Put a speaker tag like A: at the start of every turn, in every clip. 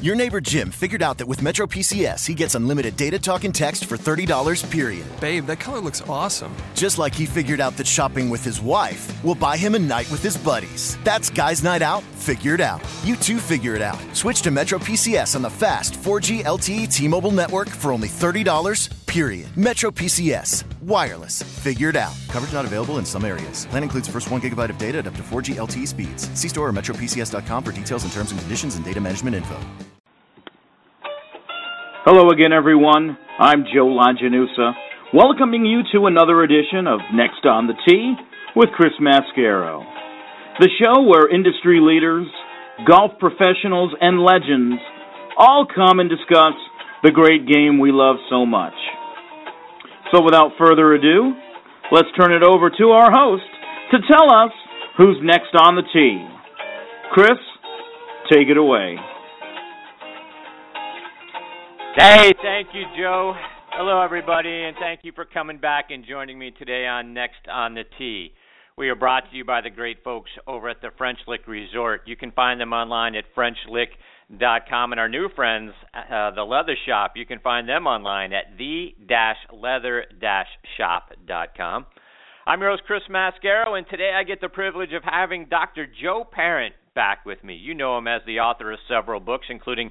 A: Your neighbor Jim figured out that with Metro PCS, he gets unlimited data talk and text for $30 period.
B: Babe, that color looks awesome.
A: Just like he figured out that shopping with his wife will buy him a night with his buddies. That's Guys Night Out, figured out. You too figure it out. Switch to Metro PCS on the fast 4G LTE T Mobile network for only $30 period. Metro PCS, wireless, figured out. Coverage not available in some areas. Plan includes first 1 gigabyte of data at up to 4G LTE speeds. See store or metropcs.com for details and terms and conditions and data management info.
C: Hello again, everyone. I'm Joe Lajanusa, welcoming you to another edition of Next on the Tee with Chris Mascaro. The show where industry leaders, golf professionals, and legends all come and discuss the great game we love so much. So without further ado, let's turn it over to our host to tell us who's next on the tee. Chris, take it away.
D: Hey, thank you, Joe. Hello, everybody, and thank you for coming back and joining me today on Next on the Tee. We are brought to you by the great folks over at the French Lick Resort. You can find them online at FrenchLick.com, and our new friends, uh, the Leather Shop, you can find them online at the-leather-shop.com. I'm your host, Chris Mascaro, and today I get the privilege of having Dr. Joe Parent back with me. You know him as the author of several books, including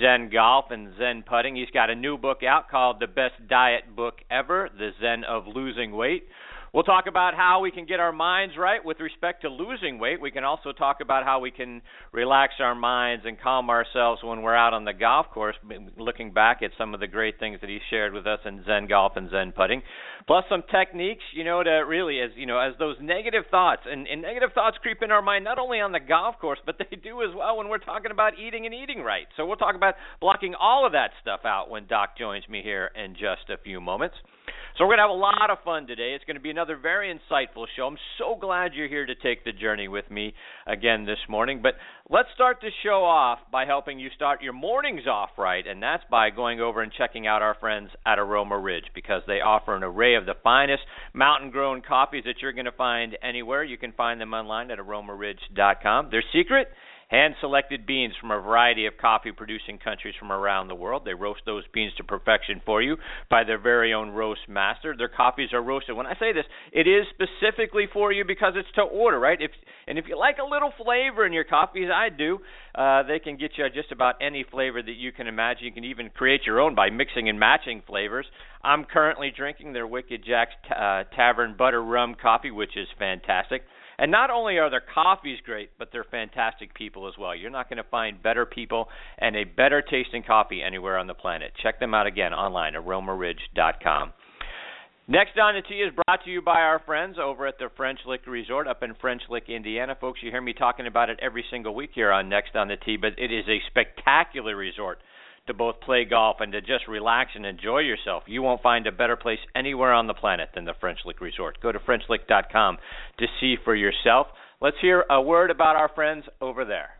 D: Zen Golf and Zen Putting. He's got a new book out called The Best Diet Book Ever The Zen of Losing Weight. We'll talk about how we can get our minds right with respect to losing weight. We can also talk about how we can relax our minds and calm ourselves when we're out on the golf course, looking back at some of the great things that he shared with us in Zen Golf and Zen Putting. Plus some techniques, you know, to really as you know, as those negative thoughts and, and negative thoughts creep in our mind not only on the golf course, but they do as well when we're talking about eating and eating right. So we'll talk about blocking all of that stuff out when Doc joins me here in just a few moments. So we're going to have a lot of fun today. It's going to be another very insightful show. I'm so glad you're here to take the journey with me again this morning. But let's start the show off by helping you start your mornings off right, and that's by going over and checking out our friends at Aroma Ridge because they offer an array of the finest mountain grown coffees that you're going to find anywhere. You can find them online at aromaridge.com. Their secret hand selected beans from a variety of coffee producing countries from around the world. They roast those beans to perfection for you by their very own roast master. Their coffees are roasted. When I say this, it is specifically for you because it's to order, right? If and if you like a little flavor in your coffees, I do. Uh, they can get you just about any flavor that you can imagine. You can even create your own by mixing and matching flavors. I'm currently drinking their Wicked Jack's uh, Tavern Butter Rum coffee, which is fantastic. And not only are their coffees great, but they're fantastic people as well. You're not going to find better people and a better tasting coffee anywhere on the planet. Check them out again online, aromaridge.com. Next on the tee is brought to you by our friends over at the French Lick Resort up in French Lick, Indiana. Folks, you hear me talking about it every single week here on Next on the Tee, but it is a spectacular resort to both play golf and to just relax and enjoy yourself. You won't find a better place anywhere on the planet than the French Lick Resort. Go to FrenchLick.com to see for yourself. Let's hear a word about our friends over there.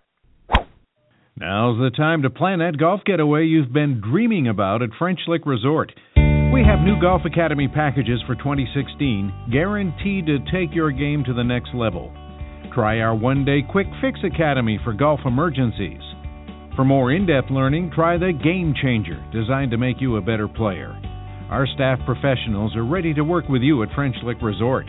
E: Now's the time to plan that golf getaway you've been dreaming about at French Lick Resort. We have new Golf Academy packages for 2016, guaranteed to take your game to the next level. Try our one day quick fix academy for golf emergencies. For more in depth learning, try the Game Changer, designed to make you a better player. Our staff professionals are ready to work with you at French Lick Resort.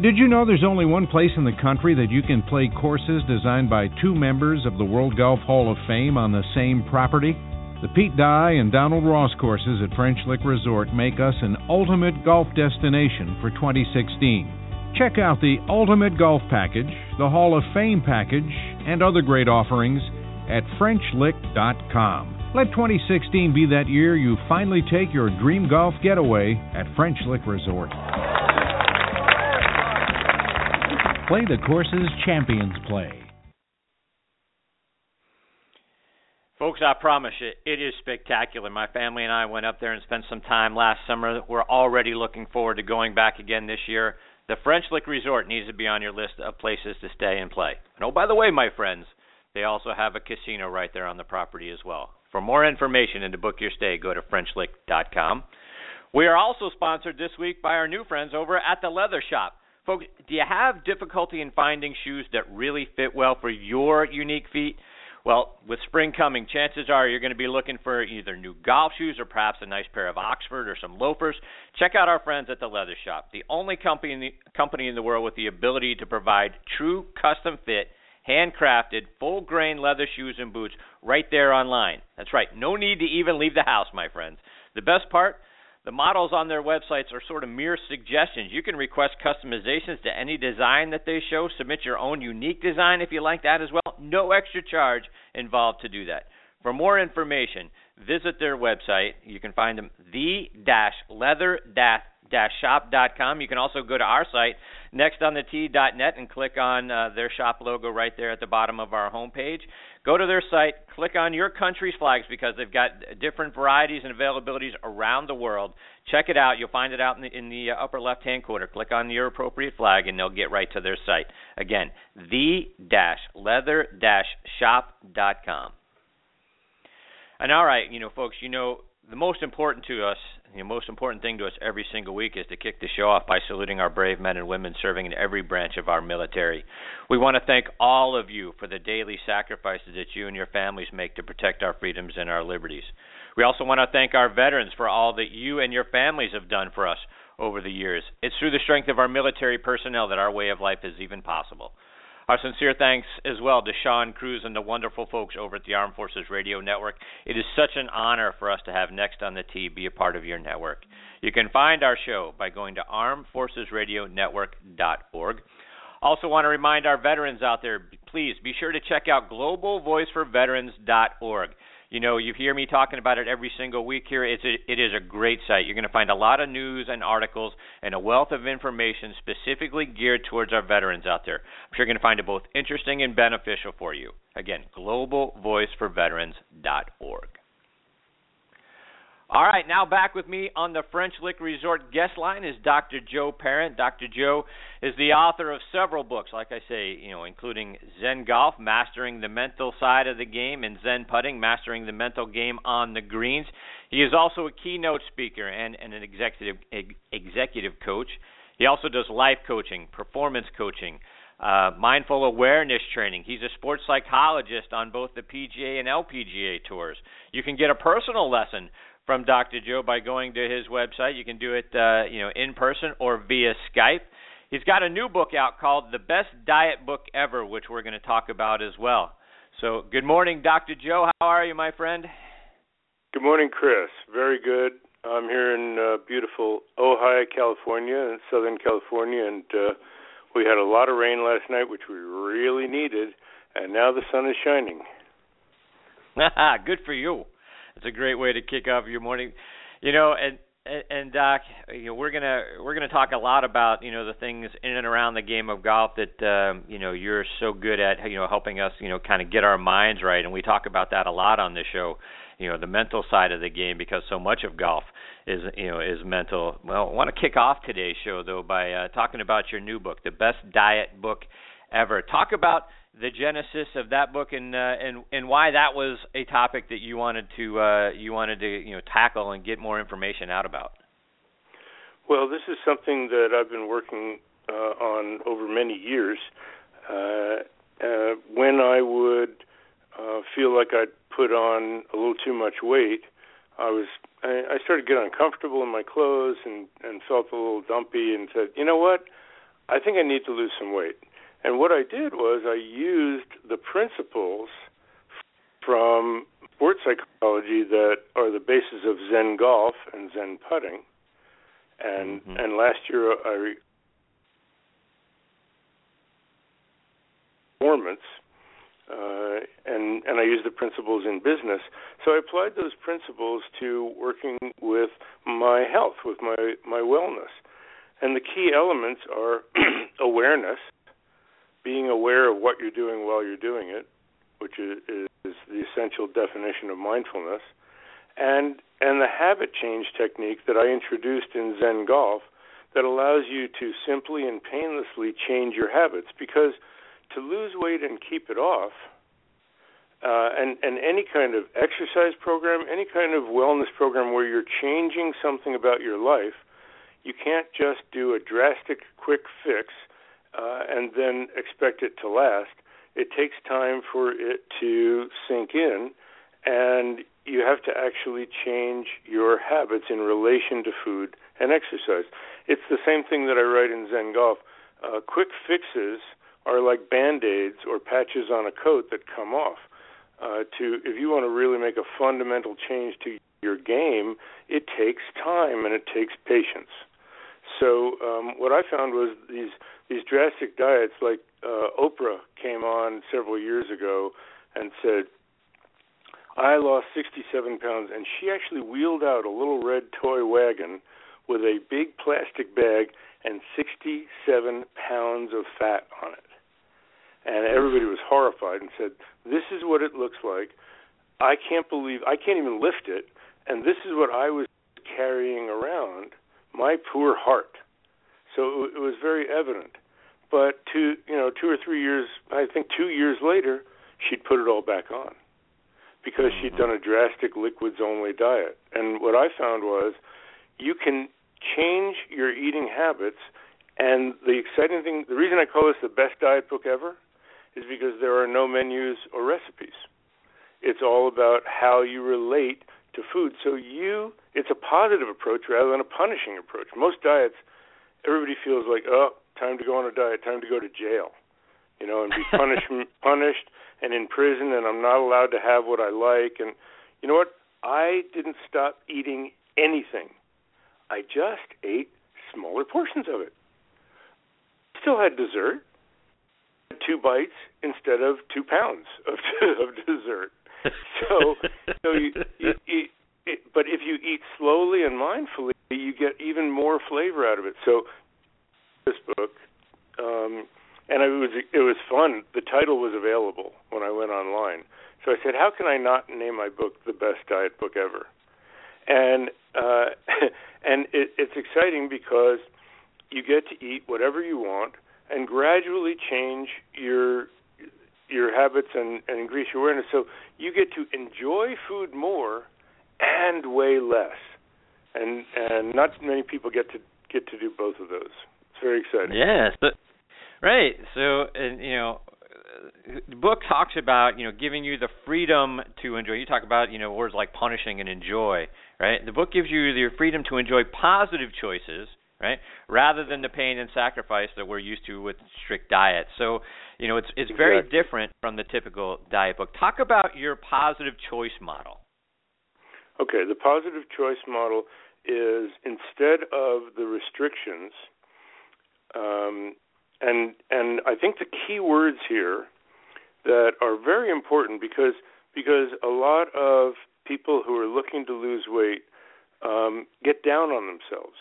E: Did you know there's only one place in the country that you can play courses designed by two members of the World Golf Hall of Fame on the same property? The Pete Dye and Donald Ross courses at French Lick Resort make us an ultimate golf destination for 2016. Check out the Ultimate Golf Package, the Hall of Fame Package, and other great offerings at FrenchLick.com. Let 2016 be that year you finally take your dream golf getaway at French Lick Resort. Play the courses champions play.
D: Folks, I promise you, it is spectacular. My family and I went up there and spent some time last summer. We're already looking forward to going back again this year. The French Lick Resort needs to be on your list of places to stay and play. And oh, by the way, my friends, they also have a casino right there on the property as well. For more information and to book your stay, go to FrenchLick.com. We are also sponsored this week by our new friends over at the Leather Shop. Folks, do you have difficulty in finding shoes that really fit well for your unique feet? Well, with spring coming, chances are you're going to be looking for either new golf shoes or perhaps a nice pair of Oxford or some loafers. Check out our friends at the Leather Shop, the only company in the, company in the world with the ability to provide true custom fit, handcrafted, full grain leather shoes and boots right there online. That's right, no need to even leave the house, my friends. The best part, the models on their websites are sort of mere suggestions. You can request customizations to any design that they show. Submit your own unique design if you like that as well. No extra charge involved to do that. For more information, visit their website. You can find them the-leather shop.com. You can also go to our site, nextonthetee.net, and click on uh, their shop logo right there at the bottom of our homepage. Go to their site, click on your country's flags because they've got different varieties and availabilities around the world. Check it out. You'll find it out in the, in the upper left hand corner. Click on your appropriate flag and they'll get right to their site. Again, the leather shop.com. And all right, you know, folks, you know, the most important to us the most important thing to us every single week is to kick the show off by saluting our brave men and women serving in every branch of our military. We want to thank all of you for the daily sacrifices that you and your families make to protect our freedoms and our liberties. We also want to thank our veterans for all that you and your families have done for us over the years. It's through the strength of our military personnel that our way of life is even possible. Our sincere thanks as well to Sean Cruz and the wonderful folks over at the Armed Forces Radio Network. It is such an honor for us to have Next on the Tee be a part of your network. You can find our show by going to armedforcesradionetwork.org. Also, want to remind our veterans out there, please be sure to check out globalvoiceforveterans.org. You know, you hear me talking about it every single week here. It's a, it is a great site. You're going to find a lot of news and articles and a wealth of information specifically geared towards our veterans out there. I'm sure you're going to find it both interesting and beneficial for you. Again, globalvoiceforveterans.org. All right, now back with me on the French Lick Resort guest line is Dr. Joe Parent. Dr. Joe is the author of several books, like I say, you know, including Zen Golf, Mastering the Mental Side of the Game, and Zen Putting, Mastering the Mental Game on the Greens. He is also a keynote speaker and, and an executive executive coach. He also does life coaching, performance coaching, uh, mindful awareness training. He's a sports psychologist on both the PGA and LPGA tours. You can get a personal lesson from Dr. Joe by going to his website. You can do it, uh, you know, in person or via Skype. He's got a new book out called The Best Diet Book Ever, which we're going to talk about as well. So, good morning, Dr. Joe. How are you, my friend?
F: Good morning, Chris. Very good. I'm here in uh, beautiful Ojai, California, in Southern California, and uh, we had a lot of rain last night, which we really needed, and now the sun is shining.
D: good for you. It's a great way to kick off your morning. You know, and and Doc, you know, we're gonna we're gonna talk a lot about you know the things in and around the game of golf that um, you know you're so good at you know helping us you know kind of get our minds right, and we talk about that a lot on this show. You know the mental side of the game because so much of golf is you know is mental. Well, I want to kick off today's show though by uh, talking about your new book, the best diet book ever. Talk about the genesis of that book and uh, and and why that was a topic that you wanted to uh, you wanted to you know tackle and get more information out about.
F: Well, this is something that I've been working uh, on over many years. Uh, uh, when I would uh, feel like I'd put on a little too much weight, I was I, I started getting uncomfortable in my clothes and and felt a little dumpy and said, you know what, I think I need to lose some weight. And what I did was I used the principles from sports psychology that are the basis of Zen golf and Zen putting. And mm-hmm. and last year I performance uh, and and I used the principles in business. So I applied those principles to working with my health, with my my wellness. And the key elements are awareness, being aware of what you're doing while you're doing it, which is, is the essential definition of mindfulness, and and the habit change technique that I introduced in Zen Golf that allows you to simply and painlessly change your habits because to lose weight and keep it off uh, and and any kind of exercise program, any kind of wellness program where you're changing something about your life, you can't just do a drastic quick fix uh, and then expect it to last. it takes time for it to sink in, and you have to actually change your habits in relation to food and exercise. It's the same thing that I write in Zen Golf. Uh, quick fixes are like band aids or patches on a coat that come off. Uh, to if you want to really make a fundamental change to your game, it takes time and it takes patience. So um, what I found was these these drastic diets, like uh, Oprah came on several years ago and said, I lost 67 pounds, and she actually wheeled out a little red toy wagon with a big plastic bag and 67 pounds of fat on it. And everybody was horrified and said, This is what it looks like. I can't believe, I can't even lift it. And this is what I was carrying around my poor heart. So it was very evident. But two, you know, two or three years, I think two years later, she'd put it all back on because she'd done a mm-hmm. drastic liquids only diet. And what I found was you can change your eating habits. And the exciting thing, the reason I call this the best diet book ever is because there are no menus or recipes. It's all about how you relate to food. So you, it's a positive approach rather than a punishing approach. Most diets, everybody feels like, oh, time to go on a diet, time to go to jail, you know, and be punished, punished, and in prison, and I'm not allowed to have what I like. And you know what? I didn't stop eating anything. I just ate smaller portions of it. Still had dessert, two bites instead of two pounds of, of dessert. So, so you, you, you it, but if you eat slowly and mindfully, you get even more flavor out of it. So this book, um, and it was it was fun. The title was available when I went online, so I said, "How can I not name my book the best diet book ever?" And uh, and it, it's exciting because you get to eat whatever you want and gradually change your your habits and, and increase your awareness. So you get to enjoy food more and weigh less. And and not many people get to get to do both of those. It's very exciting.
D: Yes, but right. So and you know the book talks about you know giving you the freedom to enjoy. You talk about you know words like punishing and enjoy, right? The book gives you the freedom to enjoy positive choices, right, rather than the pain and sacrifice that we're used to with strict diets. So you know it's it's
F: exactly.
D: very different from the typical diet book. Talk about your positive choice model.
F: Okay, the positive choice model is instead of the restrictions, um, and and I think the key words here that are very important because because a lot of people who are looking to lose weight um, get down on themselves,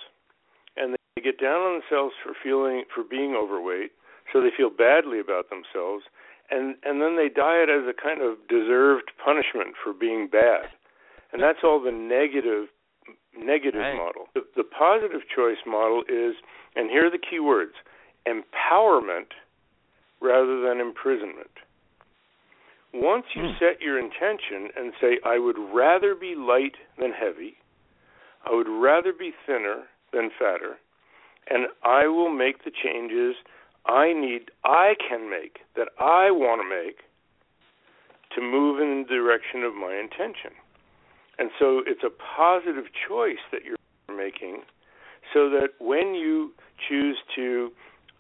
F: they get down on themselves for feeling for being overweight, so they feel badly about themselves, and and then they diet as a kind of deserved punishment for being bad, and that's all the negative negative
D: right.
F: model. The, the positive choice model is, and here are the key words: empowerment rather than imprisonment. Once you
D: Hmm.
F: set your intention and say, I would rather be light than heavy, I would rather be thinner than fatter, and I will make the changes I need, I can make, that I want to make to move in the direction of my intention. And so it's a positive choice that you're making so that when you choose to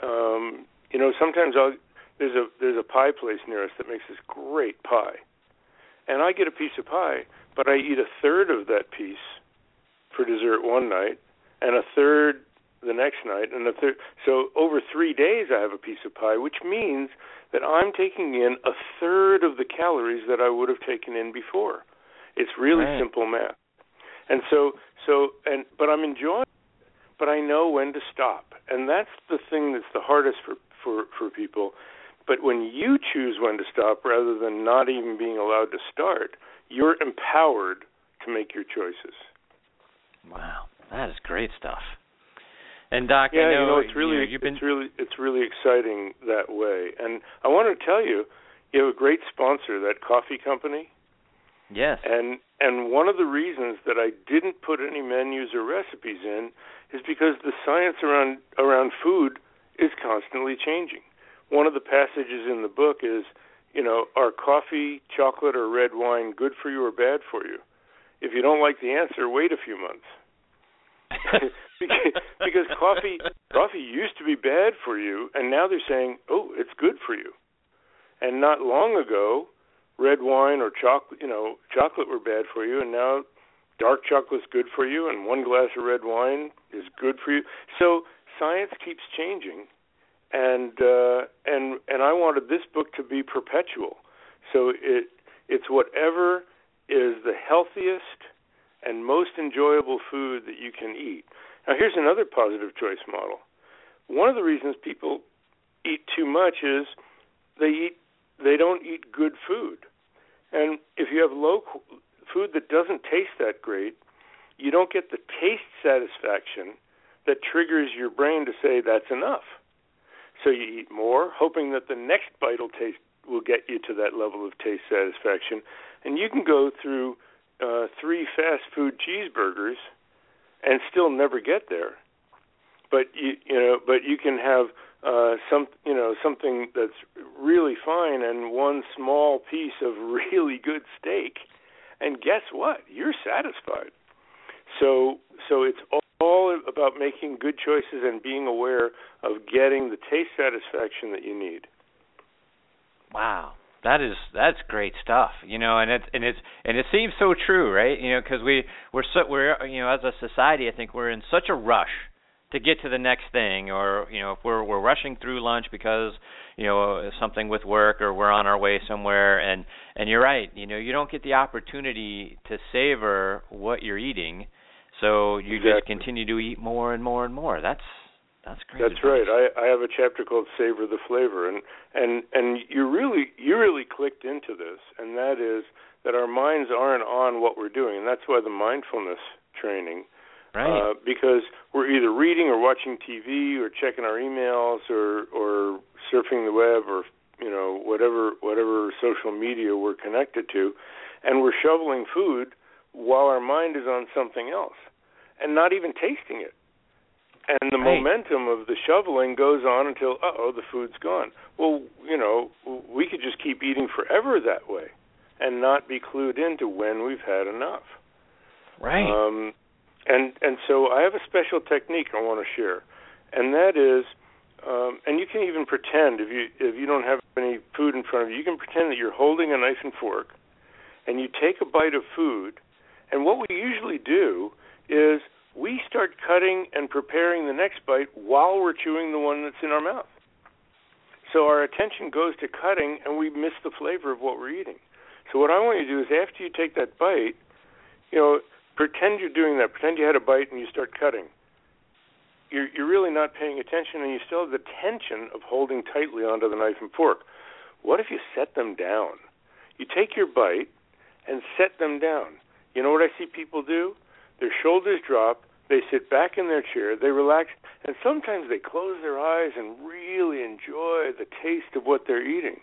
F: um, you know, sometimes I'll there's a there's a pie place near us that makes this great pie, and I get a piece of pie, but I eat a third of that piece for dessert one night, and a third the next night, and a third. So over three days, I have a piece of pie, which means that I'm taking in a third of the calories that I would have taken in before. It's really
D: Right.
F: simple math, and so so and but I'm enjoying but I know when to stop. And that's the thing that's the hardest for, for, for people. But when you choose when to stop rather than not even being allowed to start, you're empowered to make your choices.
D: Wow, that is great stuff. And Doc,
F: yeah,
D: I know,
F: you know it's really
D: you have been
F: it's really it's really exciting that way. And I want to tell you, you have a great sponsor, that coffee company.
D: yes,
F: And and one of the reasons that I didn't put any menus or recipes in is because the science around around food is constantly changing. one of the passages in the book is, you know, are coffee, chocolate, or red wine good for you or bad for you? If you don't like the answer, wait a few months. because, because coffee coffee used to be bad for you, and now they're saying, oh, it's good for you. And not long ago, red wine or chocolate, you know, chocolate were bad for you, and now dark chocolate's good for you, and one glass of red wine is good for you. So science keeps changing, and uh, and and I wanted this book to be perpetual. So it it's whatever is the healthiest and most enjoyable food that you can eat. Now here's another positive choice model. One of the reasons people eat too much is they eat they don't eat good food. And if you have low food that doesn't taste that great, you don't get the taste satisfaction that triggers your brain to say that's enough. So you eat more, hoping that the next bite will taste will get you to that level of taste satisfaction, and you can go through uh, three fast food cheeseburgers and still never get there. But you you know, but you can have uh, some you know something that's really fine and one small piece of really good steak, and guess what? You're satisfied. So so it's all about making good choices and being aware of getting the taste satisfaction that you need.
D: Wow, that is that's great stuff. You know, and it and it's and it seems so true, right? You know, because we we're so we're you know as a society, I think we're in such a rush to get to the next thing or you know if we're we're rushing through lunch because you know something with work or we're on our way somewhere and and you're right you know you don't get the opportunity to savor what you're eating so you
F: exactly.
D: just continue to eat more and more and more that's that's great
F: that's
D: advice.
F: right i i have a chapter called savor the flavor and and and you really you really clicked into this and that is that our minds aren't on what we're doing and that's why the mindfulness training
D: Right.
F: Uh, because we're either reading or watching TV or checking our emails or or surfing the web or you know whatever whatever social media we're connected to, and we're shoveling food while our mind is on something else, and not even tasting it. And the
D: right.
F: momentum of the shoveling goes on until uh oh the food's gone. Well, you know we could just keep eating forever that way, and not be clued into when we've had enough.
D: Right.
F: Um, and and so I have a special technique I want to share, and that is, um, and you can even pretend if you if you don't have any food in front of you, you can pretend that you're holding a knife and fork, and you take a bite of food, and what we usually do is we start cutting and preparing the next bite while we're chewing the one that's in our mouth. So our attention goes to cutting, and we miss the flavor of what we're eating. So what I want you to do is after you take that bite, you know, pretend you're doing that. Pretend you had a bite and you start cutting. You're you're really not paying attention, and you still have the tension of holding tightly onto the knife and fork. What if you set them down? You take your bite and set them down. You know what I see people do? Their shoulders drop. They sit back in their chair. They relax, and sometimes they close their eyes and really enjoy the taste of what they're eating.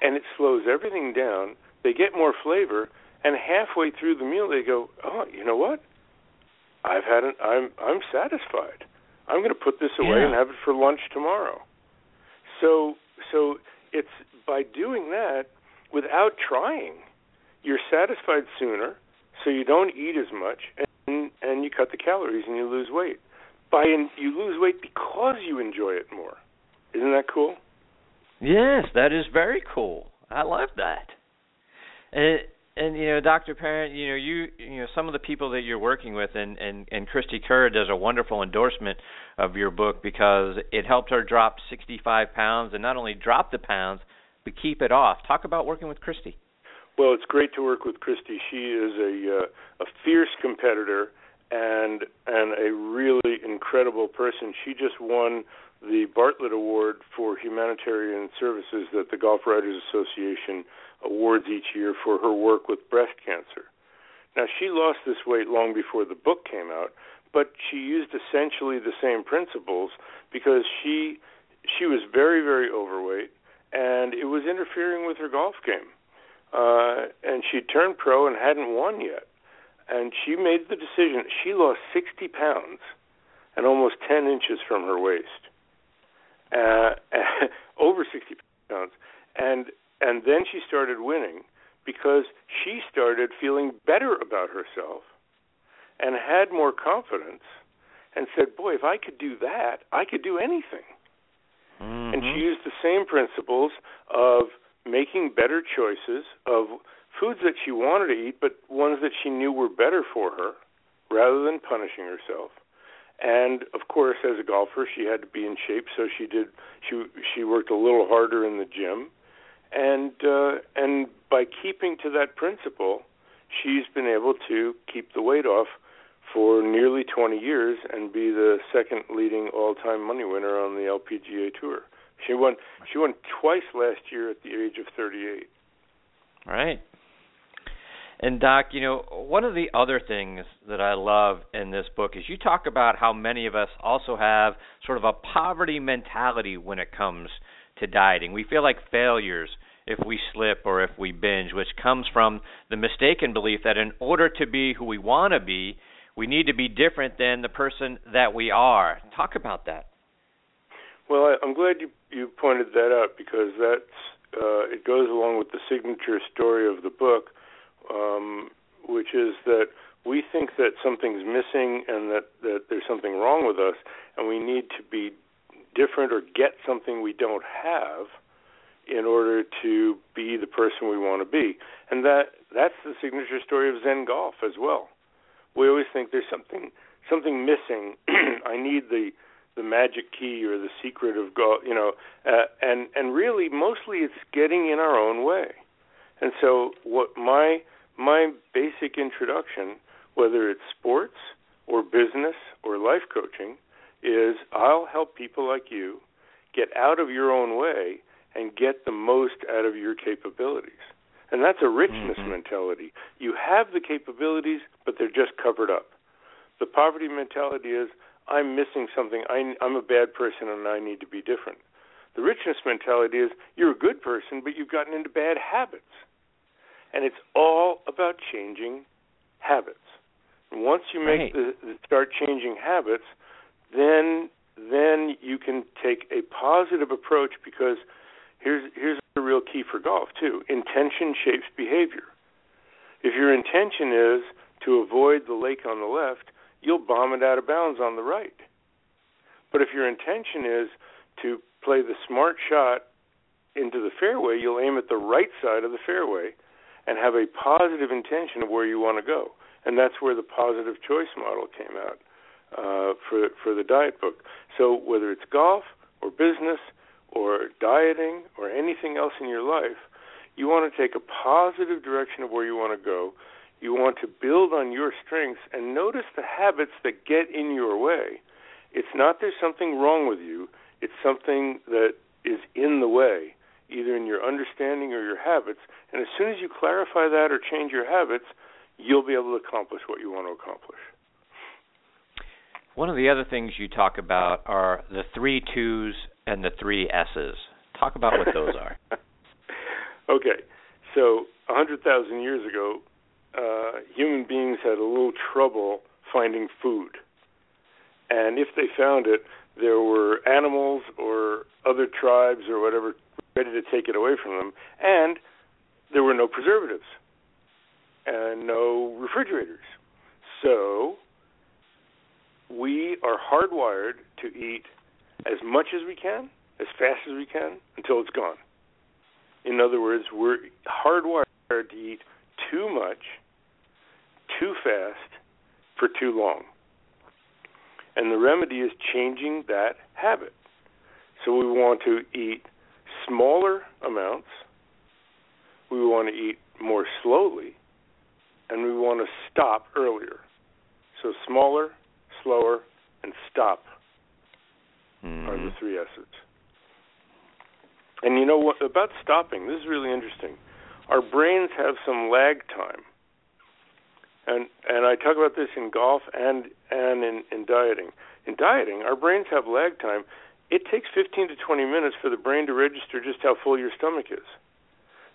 F: And it slows everything down. They get more flavor, and halfway through the meal they go, "Oh, you know what? I've had an I'm I'm satisfied. I'm going to put this away
D: Yeah.
F: and have it for lunch tomorrow." So so it's by doing that without trying, you're satisfied sooner, so you don't eat as much and and you cut the calories and you lose weight. By in, you lose weight because you enjoy it more. Isn't that cool?
D: Yes, that is very cool. I love that. And and you know, Dr. Parent, you know, you you know some of the people that you're working with, and and and Cristie Kerr does a wonderful endorsement of your book because it helped her drop 65 pounds, and not only drop the pounds, but keep it off. Talk about working with Cristie.
F: Well, it's great to work with Cristie. She is a uh, a fierce competitor and and a really incredible person. She just won the Bartlett Award for Humanitarian Services that the Golf Writers Association awards each year for her work with breast cancer. Now, she lost this weight long before the book came out, but she used essentially the same principles because she she was very very overweight and it was interfering with her golf game. Uh, and she turned pro and hadn't won yet. And she made the decision. She lost 60 pounds and almost 10 inches from her waist. uh, over 60 pounds, and and then she started winning because she started feeling better about herself and had more confidence and said, "Boy, if I could do that, I could do anything."
D: Mm-hmm.
F: And she used the same principles of making better choices of foods that she wanted to eat, but ones that she knew were better for her, rather than punishing herself. And of course, as a golfer, she had to be in shape, so she did. She she worked a little harder in the gym, and uh, and by keeping to that principle, she's been able to keep the weight off for nearly 20 years and be the second leading all-time money winner on the LPGA Tour. She won she won twice last year at the age of 38.
D: Right. And Doc, you know, one of the other things that I love in this book is you talk about how many of us also have sort of a poverty mentality when it comes to dieting. We feel like failures if we slip or if we binge, which comes from the mistaken belief that in order to be who we want to be, we need to be different than the person that we are. Talk about that.
F: Well, I'm glad you you pointed that out because that's uh, it goes along with the signature story of the book, um, which is that we think that something's missing and that that there's something wrong with us, and we need to be different or get something we don't have in order to be the person we want to be. And that that's the signature story of Zen golf as well. We always think there's something something missing. I need the the magic key or the secret of golf, you know, uh, and and really mostly it's getting in our own way. And so what my my basic introduction, whether it's sports or business or life coaching, is I'll help people like you get out of your own way and get the most out of your capabilities. And that's a richness
D: mm-hmm.
F: mentality. You have the capabilities, but they're just covered up. The poverty mentality is I'm missing something. I, I'm a bad person and I need to be different. The richness mentality is you're a good person, but you've gotten into bad habits. And it's all about changing habits. And once you make
D: right.
F: the start changing habits, then then you can take a positive approach because here's here's the real key for golf too. Intention shapes behavior. If your intention is to avoid the lake on the left, you'll bomb it out of bounds on the right. But if your intention is to play the smart shot into the fairway, you'll aim at the right side of the fairway and have a positive intention of where you want to go. And that's where the positive choice model came out uh, for for the diet book. So whether it's golf or business or dieting or anything else in your life, you want to take a positive direction of where you want to go. You want to build on your strengths and notice the habits that get in your way. It's not there's something wrong with you, it's something that is in the way, either in your understanding or your habits. And as soon as you clarify that or change your habits, you'll be able to accomplish what you want to accomplish.
D: One of the other things you talk about are the three twos and the three S's. Talk about what those are.
F: okay, so a hundred thousand years ago, uh, human beings had a little trouble finding food, and if they found it, there were animals or other tribes or whatever ready to take it away from them, and there were no preservatives and no refrigerators. So we are hardwired to eat as much as we can, as fast as we can, until it's gone. In other words, we're hardwired to eat too much, too fast, for too long. And the remedy is changing that habit. So we want to eat smaller amounts, we want to eat more slowly, and we want to stop earlier. So smaller, slower, and stop
D: mm-hmm.
F: are the three S's. And you know what about stopping? This is really interesting. Our brains have some lag time, and and I talk about this in golf and and in, in dieting. In dieting, our brains have lag time. It takes 15 to 20 minutes for the brain to register just how full your stomach is.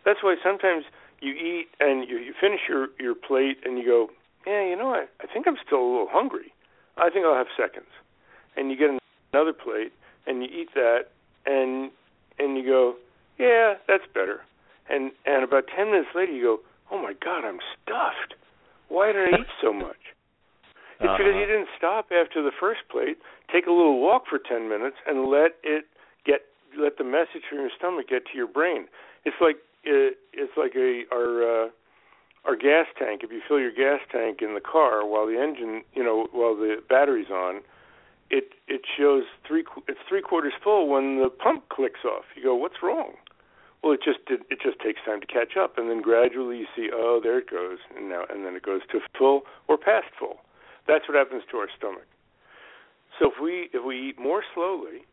F: That's why sometimes you eat and you, you finish your your plate and you go, yeah, you know, I I think I'm still a little hungry. I think I'll have seconds. And you get another plate and you eat that and and you go, yeah, that's better. And and about ten minutes later, you go, oh my God, I'm stuffed. Why did I eat so much? It's uh-huh. because you didn't stop after the first plate. Take a little walk for ten minutes and let it get let the message from your stomach get to your brain. It's like it, it's like a our uh, our gas tank. If you fill your gas tank in the car while the engine, you know, while the battery's on, it it shows three it's three quarters full when the pump clicks off. You go, what's wrong? Well, it just it, it just takes time to catch up, and then gradually you see, oh, there it goes, and now and then it goes to full or past full. That's what happens to our stomach. So if we if we eat more slowly,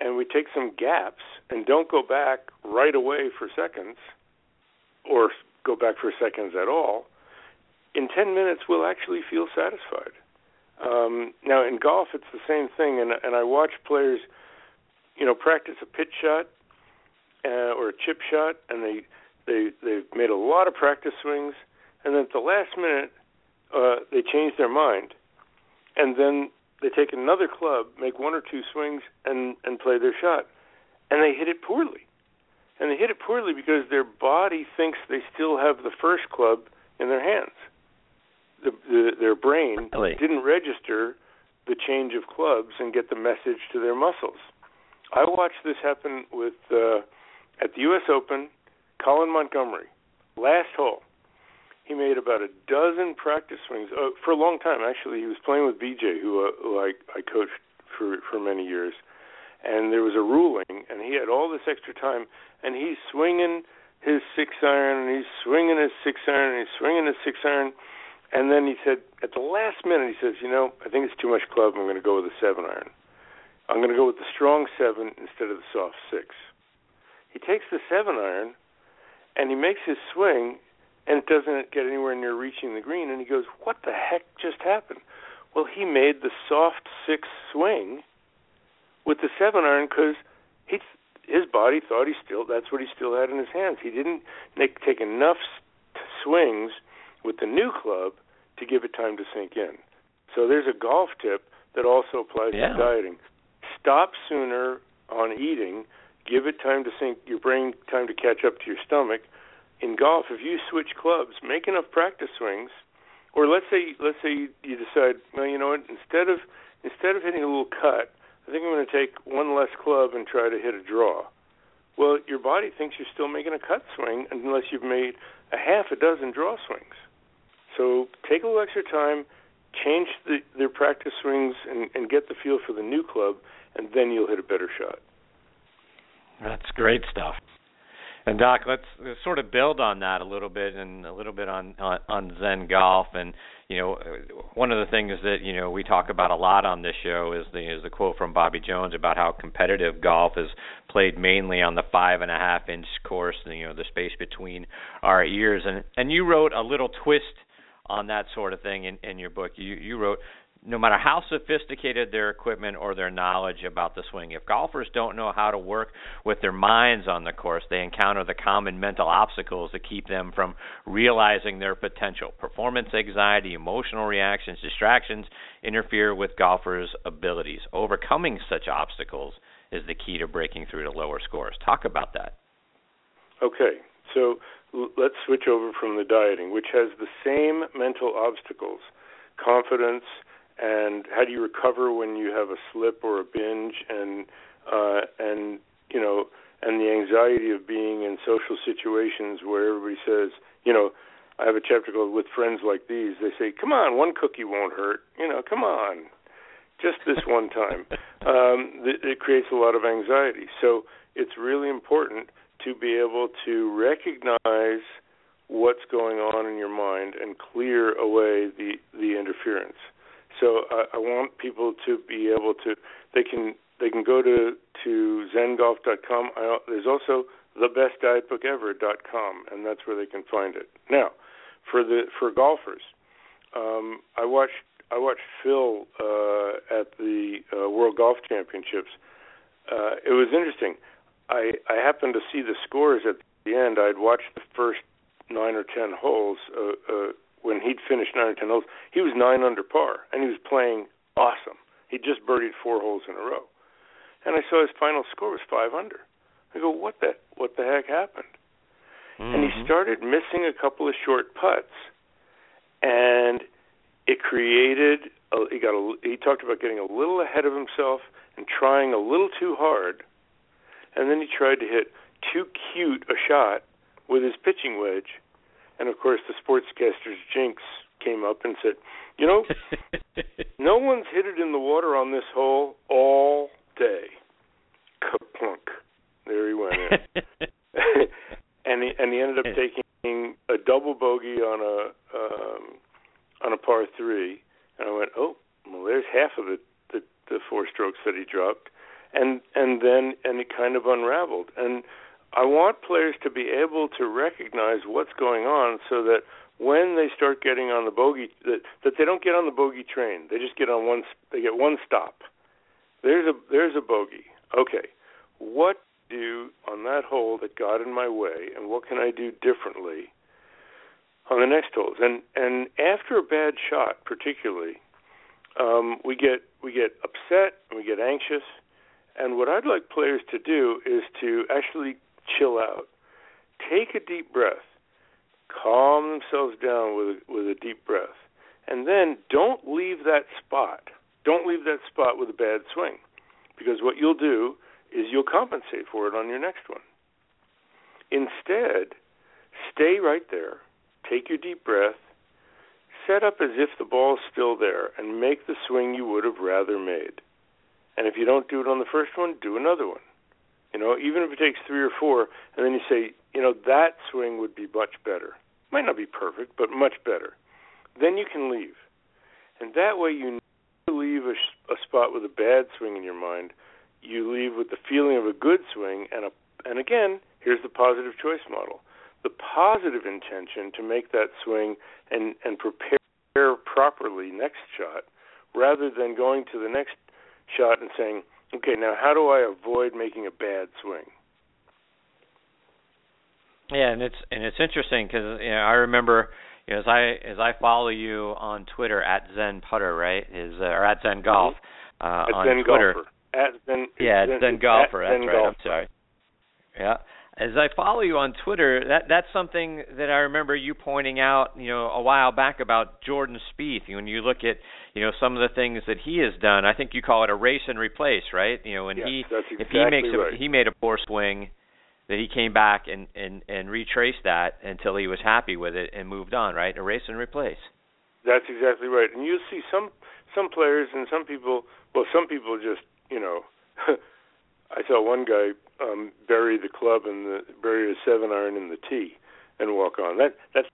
F: and we take some gaps and don't go back right away for seconds, or go back for seconds at all, in 10 minutes we'll actually feel satisfied. Um, now in golf, it's the same thing, and and I watch players, you know, practice a pitch shot uh, or a chip shot, and they they they've made a lot of practice swings, and then at the last minute uh, they change their mind, and then they take another club, make one or two swings, and and play their shot, and they hit it poorly, and they hit it poorly because their body thinks they still have the first club in their hands. The, the, their brain really? didn't register the change of clubs and get the message to their muscles. I watched this happen with uh, at the U.S. Open, Colin Montgomerie, last hole he made about a dozen practice swings uh, for a long time. Actually, he was playing with BJ, who, uh, who I, I coached for for many years. And there was a ruling, and he had all this extra time, and he's swinging his six iron, and he's swinging his six iron, and he's swinging his six iron. And then he said, at the last minute, he says, you know, I think it's too much club. I'm going to go with a seven iron. I'm going to go with the strong seven instead of the soft six. He takes the seven iron, and he makes his swing, and it doesn't get anywhere near reaching the green. And he goes, "What the heck just happened?" Well, he made the soft six swing with the seven iron because he his body thought he still that's what he still had in his hands. He didn't make, take enough swings with the new club to give it time to sink in. So there's a golf tip that also applies yeah. to dieting. Stop sooner on eating. Give it time to sink your brain time to catch up to your stomach in golf, if you switch clubs, make enough practice swings, or let's say let's say you decide, well, you know what, instead of instead of hitting a little cut, I think I'm going to take one less club and try to hit a draw. Well, your body thinks you're still making a cut swing unless you've made a half a dozen draw swings. So take a little extra time, change the, their practice swings, and, and get the feel for the new club, and then you'll hit a better shot.
D: That's great stuff. And Doc, let's, sort of build on that a little bit, and a little bit on, on on Zen golf. And you know, one of the things that you know we talk about a lot on this show is the is the quote from Bobby Jones about how competitive golf is played mainly on the five and a half inch course, and, you know, the space between our ears. And and you wrote a little twist on that sort of thing in, in your book. You you wrote no matter how sophisticated their equipment or their knowledge about the swing, if golfers don't know how to work with their minds on the course, they encounter the common mental obstacles that keep them from realizing their potential. Performance anxiety, emotional reactions, distractions interfere with golfers' abilities. Overcoming such obstacles is the key to breaking through to lower scores. Talk about that.
F: Okay, so let's switch over from the dieting, which has the same mental obstacles confidence, and how do you recover when you have a slip or a binge and uh and you know and the anxiety of being in social situations where everybody says you know I have a chapter called with friends like these they say come on one cookie won't hurt. You know come on just this one time. Um th- it creates a lot of anxiety. So it's really important to be able to recognize what's going on in your mind and clear away the the interference so I, I want people to be able to they can they can go to to zengolf.com. I, there's also thebestdietbookever.com, and that's where they can find it. Now, for the for golfers, um, I watched I watched Phil uh, at the uh, World Golf Championships. Uh, it was interesting. I I happened to see the scores at the end. I'd watched the first nine or ten holes. Uh, uh, when he'd finished nine or ten holes, he was nine under par, and he was playing awesome. He just birdied four holes in a row. and I saw his final score was five under. I go, what the what the heck happened?
D: Mm-hmm.
F: And he started missing a couple of short putts, and it created. A, he got a, he talked about getting a little ahead of himself and trying a little too hard, and then he tried to hit too cute a shot with his pitching wedge, and of course the sportscaster's jinx came up and said, "You know, no one's hit it in the water on this hole all day." Kaplunk. There he went and he and he ended up taking a double bogey on a um, on a par three, and I went, oh, well, there's half of it, the the four strokes that he dropped, and and then and it kind of unraveled, and I want players to be able to recognize what's going on, so that when they start getting on the bogey, that that they don't get on the bogey train, they just get on one, they get one stop. There's a there's a bogey. Okay, what do on that hole that got in my way, and what can I do differently on the next holes? And and after a bad shot, particularly, um, we get we get upset and we get anxious. And what I'd like players to do is to actually chill out, take a deep breath, calm themselves down with with a deep breath, and then don't leave that spot. Don't leave that spot with a bad swing, because what you'll do is you'll compensate for it on your next one. Instead, stay right there, take your deep breath, set up as if the ball's still there, and make the swing you would have rather made. And if you don't do it on the first one, do another one. You know, even if it takes three or four, and then you say, you know, that swing would be much better. Might not be perfect, but much better. Then you can leave. And that way you leave a, a spot with a bad swing in your mind you leave with the feeling of a good swing and a and again, here's the positive choice model. The positive intention to make that swing and and prepare properly next shot rather than going to the next shot and saying, "Okay, now how do I avoid making a bad swing?"
D: Yeah, and it's and it's interesting because you know I remember you know, as I as I follow you on Twitter at Zen Putter, right? Is uh, or at Zen Golf uh,
F: at
D: on
F: Zen
D: Twitter.
F: Golfer at Zen.
D: Yeah,
F: Zen,
D: Zen golfer.
F: Zen
D: that's right.
F: golfer.
D: I'm sorry. Yeah. As I follow you on Twitter, that that's something that I remember you pointing out, you know, a while back about Jordan Spieth. When you look at, you know, some of the things that he has done, I think you call it erase and replace, right? You know, when
F: Yes,
D: he
F: that's
D: if he makes
F: right.
D: a he made a poor swing, that he came back and and and retraced that until he was happy with it and moved on, right? Erase and replace.
F: That's exactly right. And you see some some players and some people. Well, some people just you know. I saw one guy um, bury the club and the bury a seven iron in the tee and walk on. That that's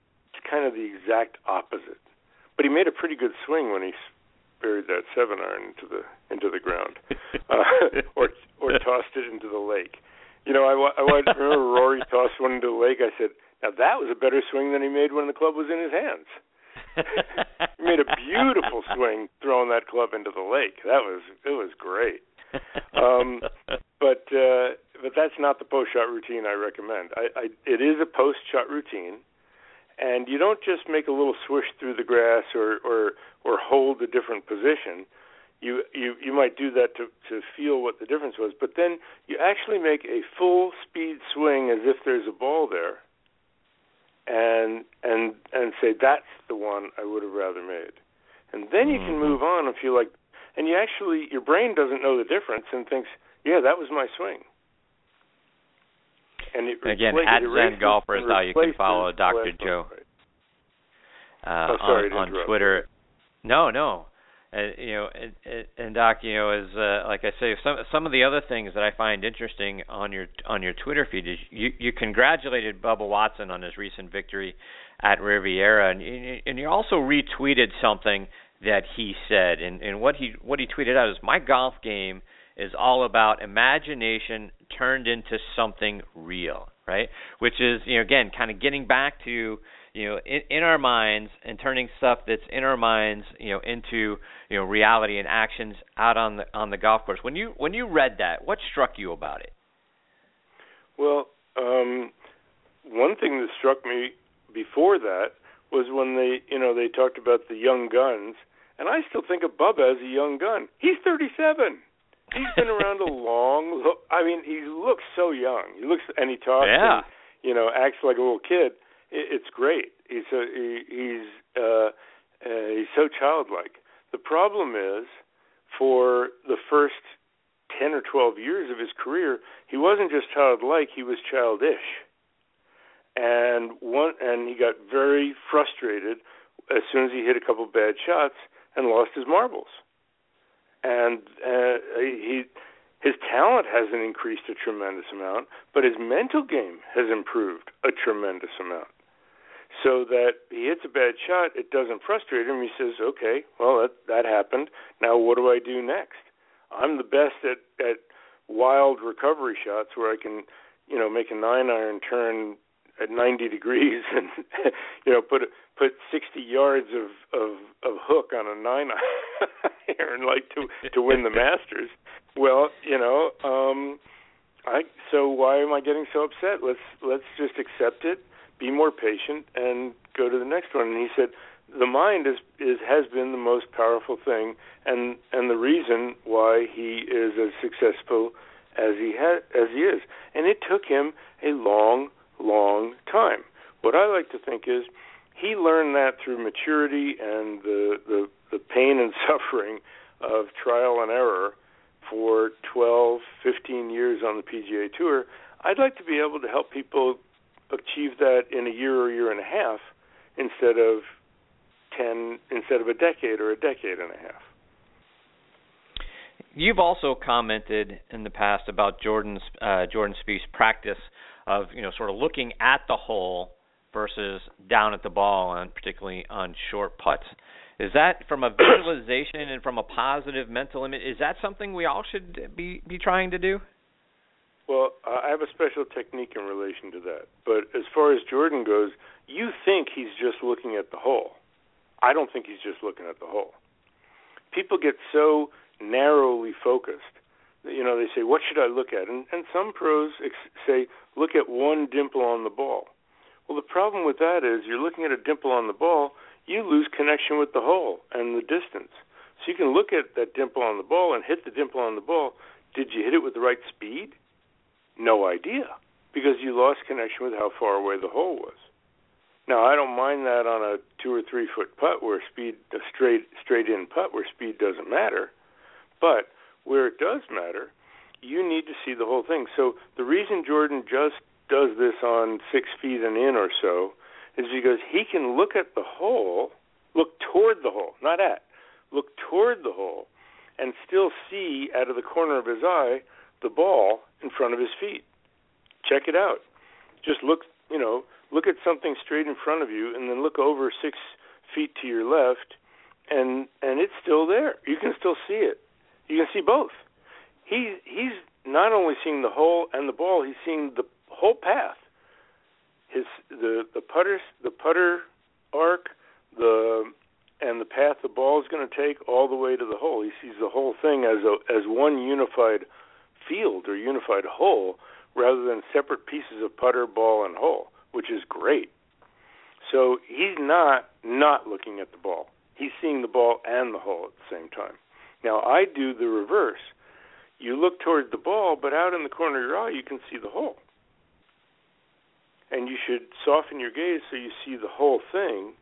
F: kind of the exact opposite. But he made a pretty good swing when he buried that seven iron into the into the ground, uh, or or tossed it into the lake. You know, I, I remember Rory tossed one into the lake. I said, "Now that was a better swing than he made when the club was in his hands." he made a beautiful swing throwing that club into the lake. That was it was great. Um, but uh, but that's not the post shot routine I recommend. I, I it is a post shot routine, and you don't just make a little swish through the grass or or or hold a different position. You you you might do that to to feel what the difference was, but then you actually make a full speed swing as if there's a ball there, and and and say that's the one I would have rather made, and then you can
D: Mhm.
F: move on and feel like, and you actually your brain doesn't know the difference and thinks, yeah, that was my swing. And it
D: Again, at Zen Golfer is how you can follow Dr. Joe. Uh,
F: Oh, sorry
D: on, on. Twitter. No, no. Uh, you know, and, and- and Doc, you know, is uh, like I say, some some of the other things that I find interesting on your on your Twitter feed is you you congratulated Bubba Watson on his recent victory at Riviera, and you- and you also retweeted something that he said, and and what he what he tweeted out is my golf game is all about imagination turned into something real, right? Which is you know again kind of getting back to you know in, in our minds and turning stuff that's in our minds you know into you know reality and actions out on the on the golf course. When you when you read that what struck you about it?
F: Well, um, one thing that struck me before that was when they, you know, they talked about the young guns, and I still think of Bubba as a young gun. He's 37. he's been around a long. I mean, he looks so young. He looks and he talks.
D: Yeah.
F: And, you know, acts like a little kid. it's great. He's a, he, he's uh, uh, he's so childlike. The problem is, for the first ten or twelve years of his career, he wasn't just childlike; he was childish. And one, and he got very frustrated as soon as he hit a couple bad shots and lost his marbles. And uh, he his talent hasn't increased a tremendous amount, but his mental game has improved a tremendous amount. So that he hits a bad shot, it doesn't frustrate him. He says, "Okay, well that that happened. Now what do I do next? I'm the best at at wild recovery shots where I can, you know, make a nine iron turn at 90 degrees and you know put put 60 yards of of of hook on a nine iron like to to win the Masters. Well, you know, um I so why am I getting so upset? Let's let's just accept it, be more patient and go to the next one. And he said the mind is is has been the most powerful thing and and the reason why he is as successful as he ha- as he is. And it took him a long long time. What I like to think is he learned that through maturity and the, the, the pain and suffering of trial and error for 12, 15 years on the PGA Tour. I'd like to be able to help people achieve that in a year or a year and a half instead of 10 instead of a decade or a decade and a half.
D: You've also commented in the past about Jordan's uh, Jordan Spieth's practice of you know sort of looking at the hole versus down at the ball, and particularly on short putts. Is that from a visualization and from a positive mental image? Is that something we all should be be trying to do?
F: Well, I have a special technique in relation to that. But as far as Jordan goes, you think he's just looking at the hole. I don't think he's just looking at the hole. People get so narrowly focused you know, they say, what should I look at? And, and some pros ex- say, look at one dimple on the ball. Well, the problem with that is you're looking at a dimple on the ball, you lose connection with the hole and the distance. So you can look at that dimple on the ball and hit the dimple on the ball. Did you hit it with the right speed? No idea, because you lost connection with how far away the hole was. Now I don't mind that on a two or three foot putt where speed a straight straight in putt where speed doesn't matter, but where it does matter, you need to see the whole thing. So the reason Jordan just does this on six feet and in or so is because he can look at the hole, look toward the hole, not at, look toward the hole, and still see out of the corner of his eye the ball in front of his feet. Check it out. Just look, you know, look at something straight in front of you, and then look over six feet to your left, and and it's still there. You can still see it. You can see both. He he's not only seeing the hole and the ball, he's seeing the whole path. His the the putter the putter arc, the and the path the ball is going to take all the way to the hole. He sees the whole thing as a as one unified field or unified hole rather than separate pieces of putter, ball, and hole, which is great. So he's not not looking at the ball. He's seeing the ball and the hole at the same time. Now I do the reverse. You look toward the ball, but out in the corner of your eye you can see the hole. And you should soften your gaze so you see the whole thing,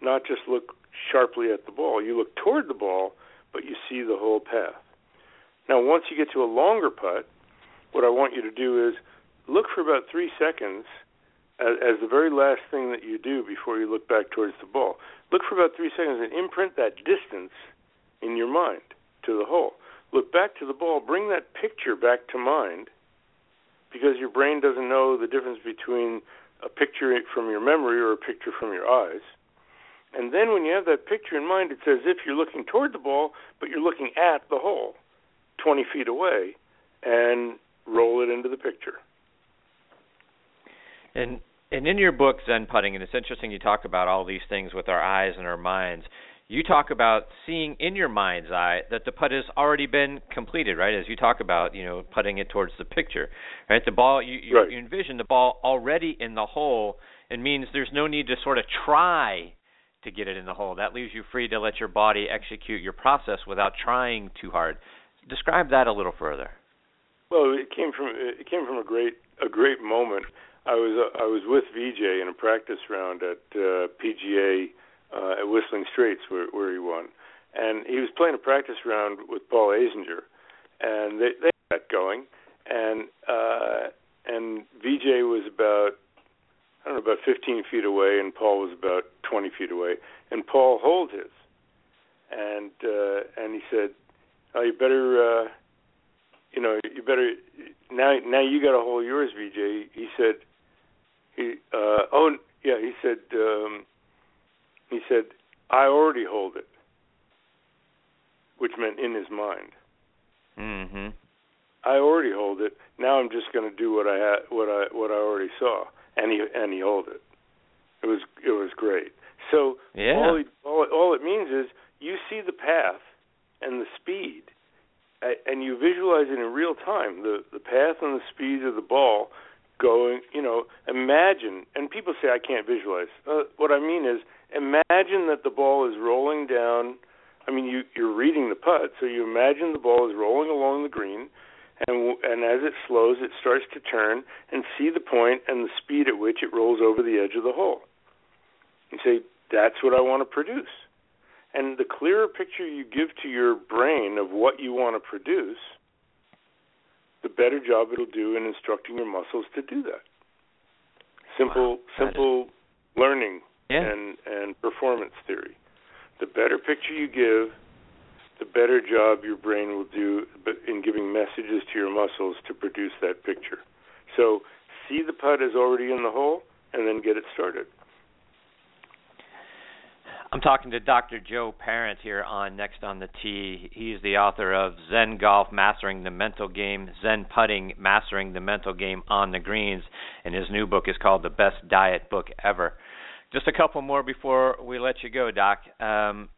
F: not just look sharply at the ball. You look toward the ball, but you see the whole path. Now, once you get to a longer putt, what I want you to do is look for about three seconds as, as the very last thing that you do before you look back towards the ball. Look for about three seconds and imprint that distance in your mind to the hole. Look back to the ball, bring that picture back to mind because your brain doesn't know the difference between a picture from your memory or a picture from your eyes. And then when you have that picture in mind, it's as if you're looking toward the ball, but you're looking at the hole 20 feet away and roll it into the picture.
D: And and in your book Zen Putting, and it's interesting you talk about all these things with our eyes and our minds you talk about seeing in your mind's eye that the putt has already been completed, right? As you talk about, you know, putting it towards the picture, right? The ball, you, you,
F: right.
D: you envision the ball already in the hole. It means there's no need to sort of try to get it in the hole. That leaves you free to let your body execute your process without trying too hard. describe that a little further.
F: Well, it came from it came from a great a great moment. I was uh, I was with Vijay in a practice round at uh, PGA uh, at Whistling Straits where, where he won, and he was playing a practice round with Paul Azinger, and they they got going, and uh, and Vijay was about I don't know about 15 feet away, and Paul was about 20 feet away, and Paul holed his, and uh, and he said, "Oh, you better, uh, you know, you better now. Now you got to holed yours, Vijay." He said, "He, uh, oh yeah," he said, um, he said, "I already holed it," which meant in his mind.
D: Mm-hmm.
F: I already holed it. Now I'm just going to do what I had, what I what I already saw, and he and he holed it. It was it was great. So
D: yeah.
F: all, he, all all it means is you see the path and the speed, and you visualize it in real time. The the path and the speed of the ball going. You know, imagine. And people say I can't visualize. Uh, what I mean is imagine that the ball is rolling down. I mean, you, you're reading the putt, so you imagine the ball is rolling along the green and and as it slows, it starts to turn and see the point and the speed at which it rolls over the edge of the hole. You say, "That's what I want to produce." And the clearer picture you give to your brain of what you want to produce, the better job it'll do in instructing your muscles to do that. Simple,
D: wow,
F: simple learning
D: yeah.
F: and and performance theory. The better picture you give, the better job your brain will do in giving messages to your muscles to produce that picture. So see the putt is already in the hole and then get it started.
D: I'm talking to Dr. Joe Parent here on Next on the Tee. He's the author of Zen Golf Mastering the Mental Game, Zen Putting Mastering the Mental Game on the Greens, and his new book is called The Best Diet Book Ever. Just a couple more before we let you go, Doc. Um,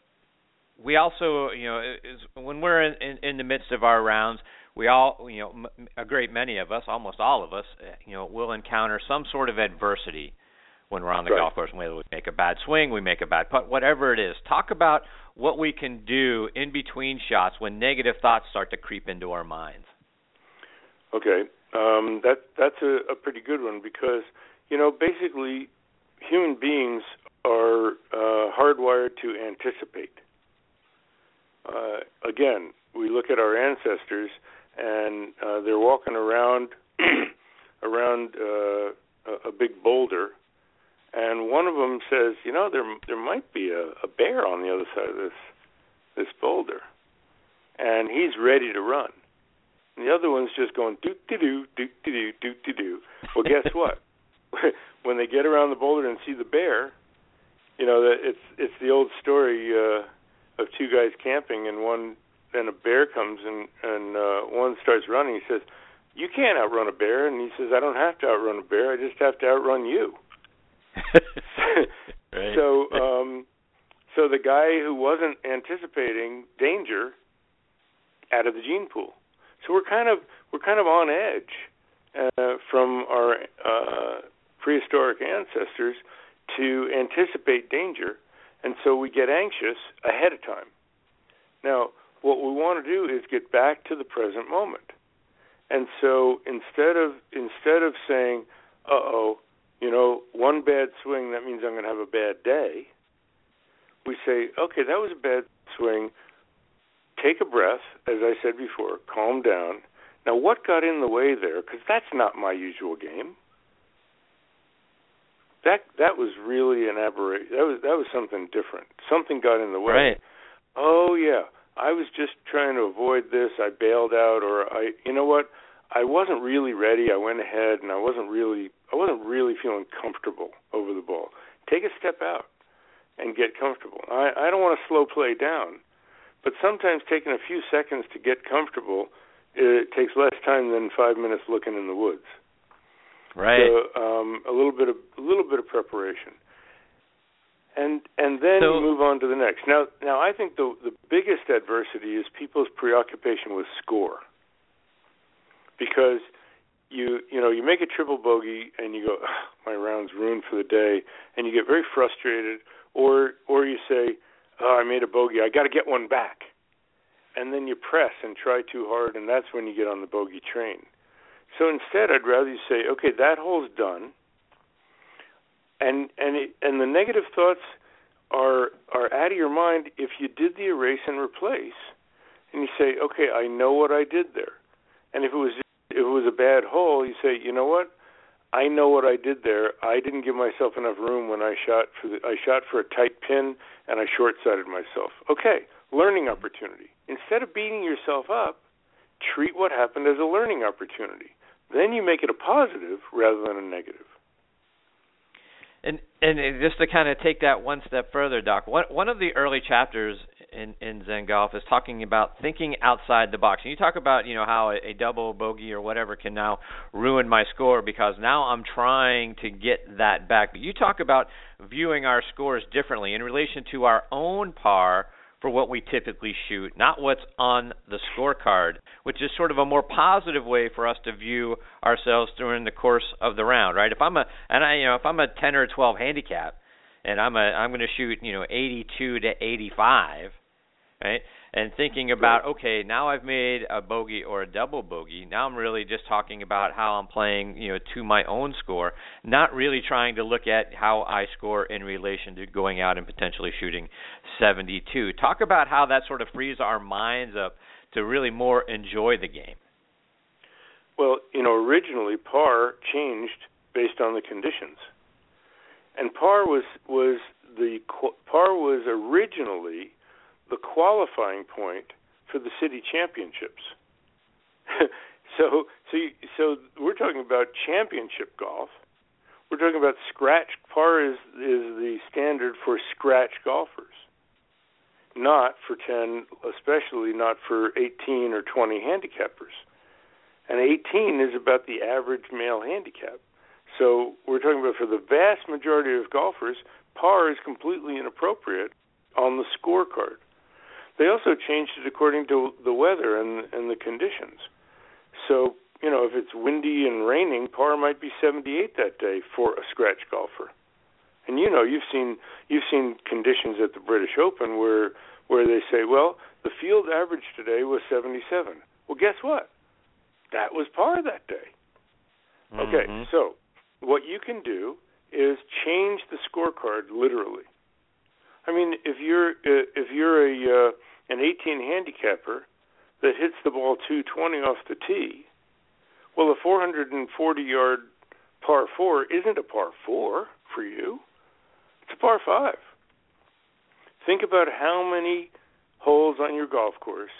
D: we also, you know, is, when we're in, in, in the midst of our rounds, we all, you know, a great many of us, almost all of us, uh, you know, will encounter some sort of adversity when we're on the
F: right.
D: golf course. Whether we make a bad swing, we make a bad putt, whatever it is. Talk about what we can do in between shots when negative thoughts start to creep into our minds.
F: Okay, um, that that's a, a pretty good one because you know basically human beings are uh, hardwired to anticipate uh, again, we look at our ancestors, and uh, they're walking around around uh, a, a big boulder, and one of them says, "You know, there there might be a, a bear on the other side of this this boulder," and he's ready to run. And the other one's just going doot doo doo doot doo doo doot doo doo. Well, guess what? When they get around the boulder and see the bear, you know that it's it's the old story. Uh, of two guys camping, and one then a bear comes and and uh, one starts running. He says, "You can't outrun a bear," and he says, "I don't have to outrun a bear. I just have to outrun you."
D: right.
F: So, um, so the guy who wasn't anticipating danger out of the gene pool. So we're kind of we're kind of on edge uh, from our uh, prehistoric ancestors to anticipate danger and so we get anxious ahead of time. Now, what we want to do is get back to the present moment. And so instead of instead of saying, "Uh-oh, you know, one bad swing that means I'm going to have a bad day," we say, "Okay, that was a bad swing. Take a breath, as I said before, calm down. Now, what got in the way there? Because that's not my usual game that that was really an aberration. That was that was something different. Something got in the way.
D: Right.
F: Oh yeah, I was just trying to avoid this. I bailed out, or I, you know what? I wasn't really ready. I went ahead, and I wasn't really I wasn't really feeling comfortable over the ball. Take a step out and get comfortable. I I don't want to slow play down, but sometimes taking a few seconds to get comfortable it takes less time than five minutes looking in the woods.
D: Right.
F: So um, a little bit of a little bit of preparation, and and then
D: so,
F: you move on to the next. Now now I think the the biggest adversity is people's preoccupation with score, because you you know you make a triple bogey and you go my round's ruined for the day, and you get very frustrated, or or you say oh, I made a bogey I got to get one back, and then you press and try too hard, and that's when you get on the bogey train. So instead, I'd rather you say, okay, that hole's done, and and it, and the negative thoughts are are out of your mind if you did the erase and replace, and you say, okay, I know what I did there, and if it was if it was a bad hole, you say, you know what, I know what I did there. I didn't give myself enough room when I shot for the, I shot for a tight pin and I short-sighted myself. Okay, learning opportunity. Instead of beating yourself up, treat what happened as a learning opportunity. Then you make it a positive rather than a negative.
D: And and just to kind of take that one step further, Doc, one one of the early chapters in in Zen Golf is talking about thinking outside the box. And you talk about you know how a, a double bogey or whatever can now ruin my score because now I'm trying to get that back. But you talk about viewing our scores differently in relation to our own par for what we typically shoot, not what's on the scorecard, which is sort of a more positive way for us to view ourselves during the course of the round, right? If I'm a and I you know if I'm a 10 or 12 handicap and I'm a I'm going to shoot, you know, 82 to 85, right? And thinking about okay now i've made a bogey or a double bogey. Now i'm really just talking about how i'm playing you know to my own score not really trying to look at how i score in relation to going out and potentially shooting 72 talk about how that sort of frees our minds up to really more enjoy the game.
F: Well you know originally par changed based on the conditions. And par was was the par was originally the qualifying point for the city championships. so, so, you, so we're talking about championship golf. We're talking about scratch. Par is is the standard for scratch golfers, not for ten, especially not for 18 or 20 handicappers. And 18 is about the average male handicap. So we're talking about for the vast majority of golfers, par is completely inappropriate on the scorecard. They also changed it according to the weather and and the conditions. So you know, if it's windy and raining, par might be 78 that day for a scratch golfer. And you know, you've seen you've seen conditions at the British Open where where they say, well, the field average today was 77. Well, guess what? That was par that day. Mm-hmm. Okay, so what you can do is change the scorecard literally. I mean, if you're uh, if you're a uh, an 18 handicapper that hits the ball 220 off the tee, well, a 440 yard par four isn't a par four for you. It's a par five. Think about how many holes on your golf course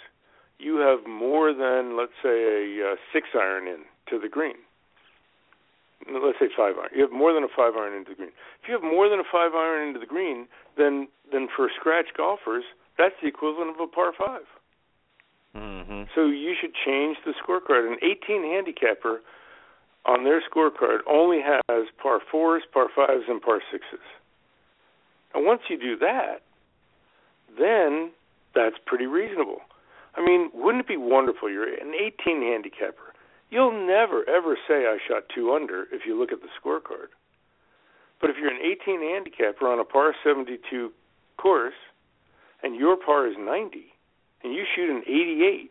F: you have more than, let's say, a uh, six iron in to the green let's say five iron. You have more than a five iron into the green. If you have more than a five iron into the green, then then for scratch golfers, that's the equivalent of a par 5
D: mm-hmm.
F: So you should change the scorecard. An 18 handicapper on their scorecard only has par fours, par fives, and par sixes. And once you do that, then that's pretty reasonable. I mean, wouldn't it be wonderful? You're an 18 handicapper. You'll never, ever say I shot two under if you look at the scorecard. But if you're an 18 handicapper on a par 72 course and your par is 90 and you shoot an 88,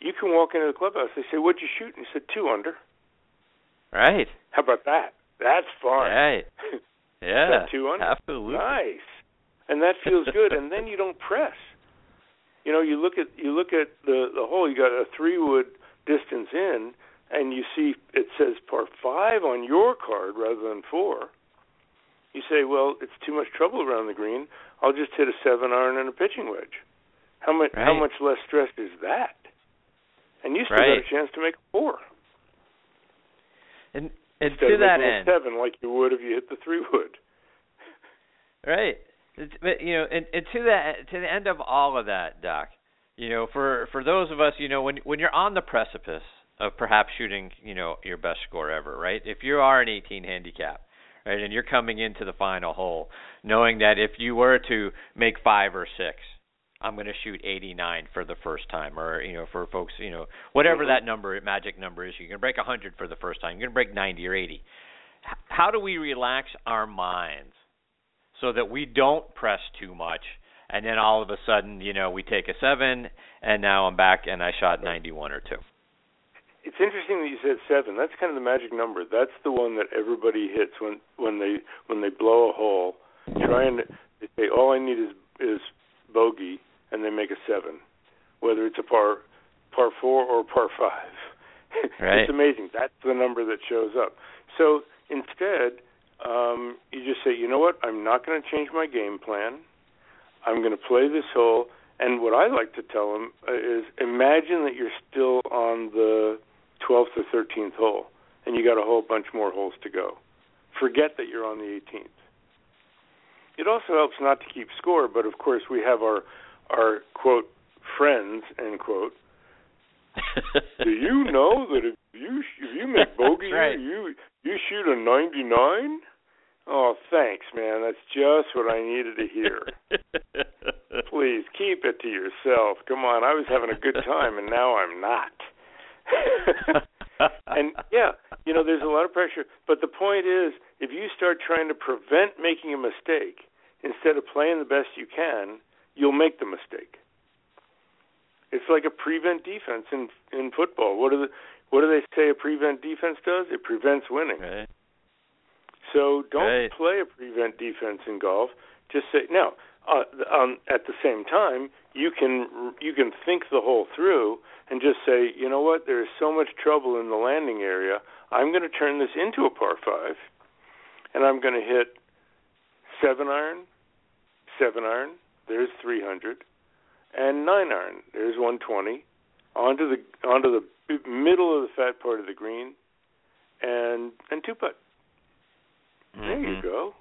F: you can walk into the clubhouse. They say, What'd you shoot? And you said, Two under.
D: Right.
F: How about that? That's fun.
D: Right. Yeah.
F: two under.
D: Absolutely.
F: Nice. And that feels good. and then you don't press. You know, you look at you look at the the hole. You got a three wood distance in, and you see it says par five on your card rather than four, you say, well, it's too much trouble around the green. I'll just hit a seven iron and a pitching wedge. How much
D: right.
F: how much less stress is that? And you still
D: right.
F: got a chance to make a four.
D: And and
F: Instead
D: to that
F: end, seven like you would if you hit the three wood.
D: Right. But you know, and, and to that to the end of all of that, Doc, you know, for for those of us, you know, when when you're on the precipice of perhaps shooting, you know, your best score ever, right? If you are an 18 handicap, right, and you're coming into the final hole, knowing that if you were to make five or six, I'm going to shoot 89 for the first time, or you know, for folks, you know, whatever
F: mm-hmm.
D: that number, magic number is, you're going to break 100 for the first time. You're going to break 90 or 80. How do we relax our minds so that we don't press too much and then all of a sudden, you know, we take a seven, and now I'm back and I shot 91 or two.
F: It's interesting that you said seven. That's kind of the magic number. That's the one that everybody hits when when they when they blow a hole, trying to they say all I need is is bogey, and they make a seven, whether it's a par par four or par five.
D: Right.
F: it's amazing. That's the number that shows up. So instead, um, you just say, you know what? I'm not going to change my game plan. I'm going to play this hole. And what I like to tell them uh, is imagine that you're still on the 12th or 13th hole, and you got a whole bunch more holes to go. Forget that you're on the 18th. It also helps not to keep score, but of course we have our our quote friends end quote do you know that if you if you make bogey
D: right.
F: you you shoot a 99? Oh, thanks, man. That's just what I needed to hear. Please keep it to yourself. Come on, I was having a good time and now I'm not. and yeah, you know, there's a lot of pressure, but the point is if you start trying to prevent making a mistake instead of playing the best you can, you'll make the mistake. It's like a prevent defense in in football. What do the what do they say a prevent defense does? It prevents winning.
D: Right.
F: So don't
D: right.
F: play a prevent defense in golf. Just say now. Uh, um, at the same time, you can you can think the hole through and just say, you know what? There is so much trouble in the landing area. I'm going to turn this into a par five, and I'm going to hit seven iron, seven iron. There's 300 and nine iron. There's 120 onto the onto the middle of the fat part of the green, and and two putt.
D: Mm-hmm.
F: There you go.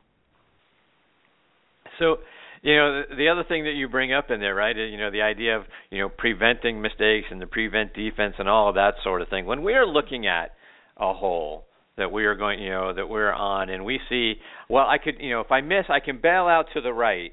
D: So, you know, the, the other thing that you bring up in there, right? You know, the idea of you know preventing mistakes and the prevent defense and all of that sort of thing. When we are looking at a hole that we are going, you know, that we're on, and we see, well, I could, you know, if I miss, I can bail out to the right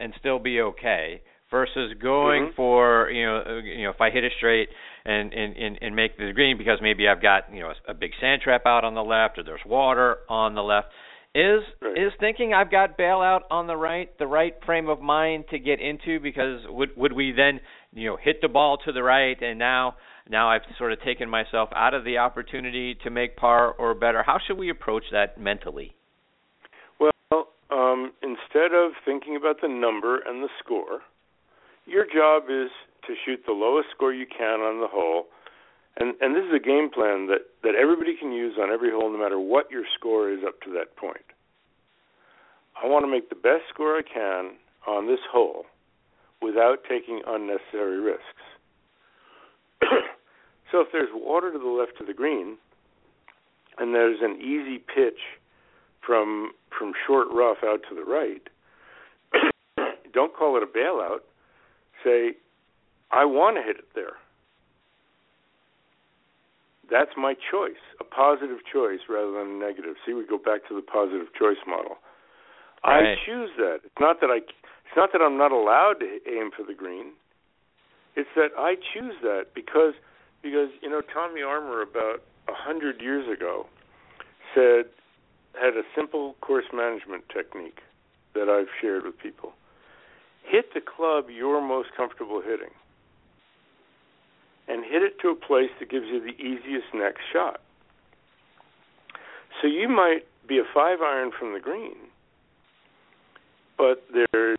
D: and still be okay versus going
F: mm-hmm.
D: for you know uh, you know if I hit it straight and and and, and make the green because maybe I've got you know a, a big sand trap out on the left or there's water on the left is
F: right.
D: is thinking I've got bailout on the right the right frame of mind to get into because would would we then you know hit the ball to the right and now now I've sort of taken myself out of the opportunity to make par or better how should we approach that mentally
F: well um instead of thinking about the number and the score your job is to shoot the lowest score you can on the hole. And and this is a game plan that that everybody can use on every hole no matter what your score is up to that point. I want to make the best score I can on this hole without taking unnecessary risks. so if there's water to the left of the green and there's an easy pitch from from short rough out to the right, don't call it a bailout say, I want to hit it there. That's my choice, a positive choice rather than a negative. See, we go back to the positive choice model.
D: Right.
F: I choose that. It's not that I. It's not that I'm not allowed to aim for the green. It's that I choose that because because you know Tommy Armour about a hundred years ago said had a simple course management technique that I've shared with people hit the club you're most comfortable hitting and hit it to a place that gives you the easiest next shot. So you might be a five iron from the green, but there's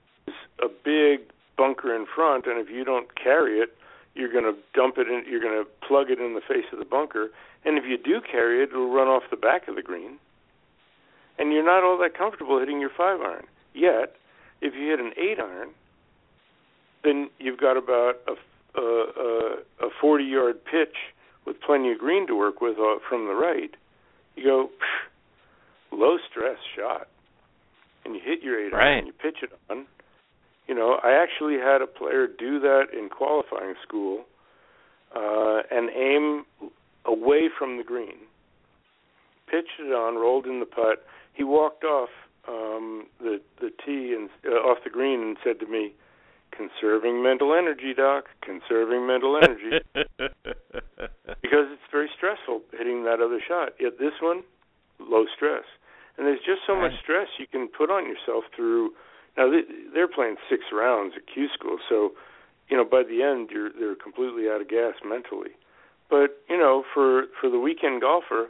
F: a big bunker in front, and if you don't carry it, you're going to dump it in. You're going to plug it in the face of the bunker, and if you do carry it, it'll run off the back of the green. And you're not all that comfortable hitting your five iron. Yet, if you hit an eight iron, then you've got about a, a, a 40 yard pitch with plenty of green to work with uh, from the right. You go low stress shot, and you hit your eight
D: right.
F: iron and you pitch it on. You know, I actually had a player do that in qualifying school uh, and aim away from the green, pitched it on, rolled in the putt. He walked off um, the the tee and uh, off the green and said to me, "Conserving mental energy, doc. Conserving mental energy." because it's very stressful hitting that other shot. Yet this one, low stress, and there's just so
D: right.
F: much stress you can put on yourself through Now they, they're playing six rounds at Q school, so you know by the end you're they're completely out of gas mentally. But you know for for the weekend golfer,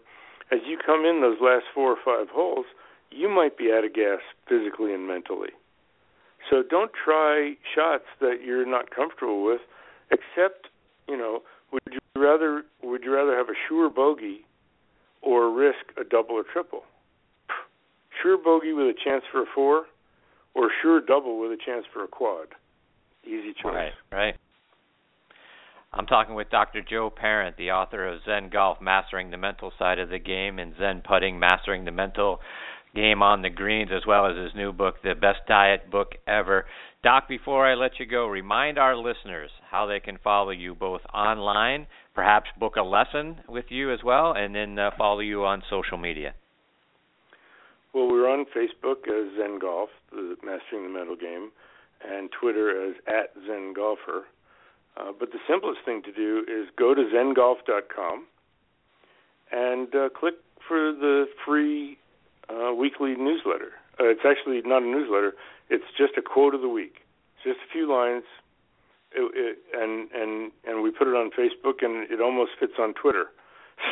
F: as you come in those last four or five holes, you might be out of gas physically and mentally. So don't try shots that you're not comfortable with, except you know would you rather would you rather have a sure bogey or risk a double or triple? Sure bogey with a chance for a four, or sure double with a chance for a quad. Easy choice.
D: Right, right. I'm talking with Dr. Joe Parent, the author of Zen Golf Mastering the Mental Side of the Game and Zen Putting Mastering the Mental Game on the Greens, as well as his new book, The Best Diet Book Ever. Doc, before I let you go, remind our listeners how they can follow you both online, perhaps book a lesson with you as well, and then uh, follow you on social media.
F: Well, we're on Facebook as Zen Golf, the Mastering the Mental Game, and Twitter as at Zen Golfer. Uh, but the simplest thing to do is go to zengolf.com and uh, click for the free uh, weekly newsletter. Uh, it's actually not a newsletter; it's just a quote of the week. Just a few lines, it, it, and and and we put it on Facebook, and it almost fits on Twitter.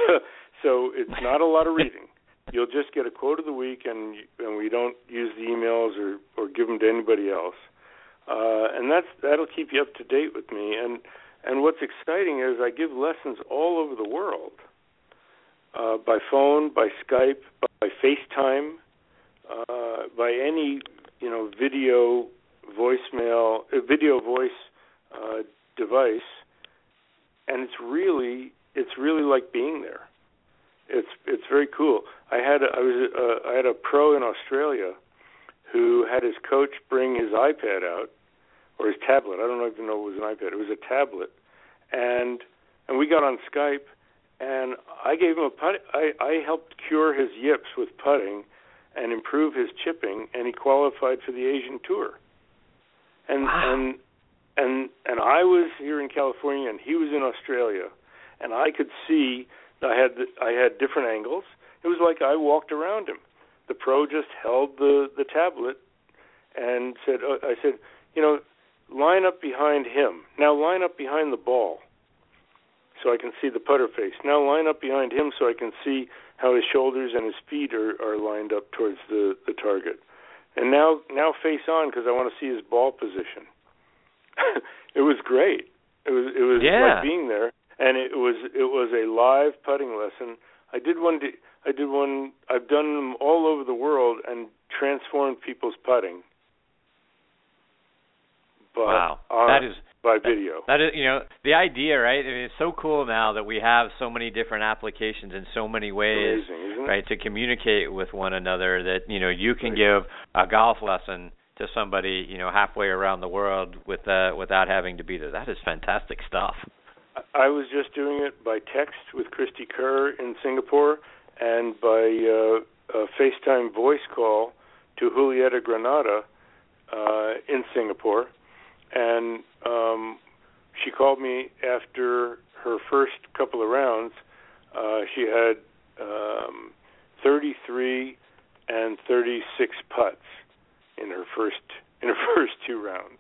F: So, so it's not a lot of reading. You'll just get a quote of the week, and and we don't use the emails or or give them to anybody else uh, and that's that'll keep you up to date with me. And and what's exciting is I give lessons all over the world, uh, by phone, by Skype, by FaceTime, uh, by any you know video voicemail, uh, video voice uh, device, and it's really it's really like being there. It's it's very cool. I had a, I was uh, I had a pro in Australia who had his coach bring his iPad out or his tablet. I don't even know if it was an iPad. It was a tablet, and and we got on Skype, and I gave him a putt. I I helped cure his yips with putting, and improve his chipping, and he qualified for the Asian Tour. And
D: wow.
F: and and and I was here in California, and he was in Australia, and I could see I had I had different angles. It was like I walked around him the pro just held the the tablet and said, uh, "I said, you know, line up behind him. Now line up behind the ball, so I can see the putter face. Now line up behind him, so I can see how his shoulders and his feet are are lined up towards the the target. And now now face on because I want to see his ball position. it was great. It was it was
D: yeah.
F: like being there, and it was it was a live putting lesson. I did one. I did one. I've done them all over the world and transformed people's putting. But
D: wow,
F: uh,
D: that is
F: by video.
D: That is, you know, the idea, right? I mean, it's so cool now that we have so many different applications in so many ways,
F: Amazing,
D: right, to communicate with one another. That you know, you can
F: right.
D: give a golf lesson to somebody, you know, halfway around the world with uh, without having to be there. That is fantastic stuff.
F: I was just doing it by text with Cristie Kerr in Singapore and by uh, a FaceTime voice call to Julieta Granada uh, in Singapore, and um, she called me after her first couple of rounds. Uh, she had um, 33 and 36 putts in her first in her first two rounds,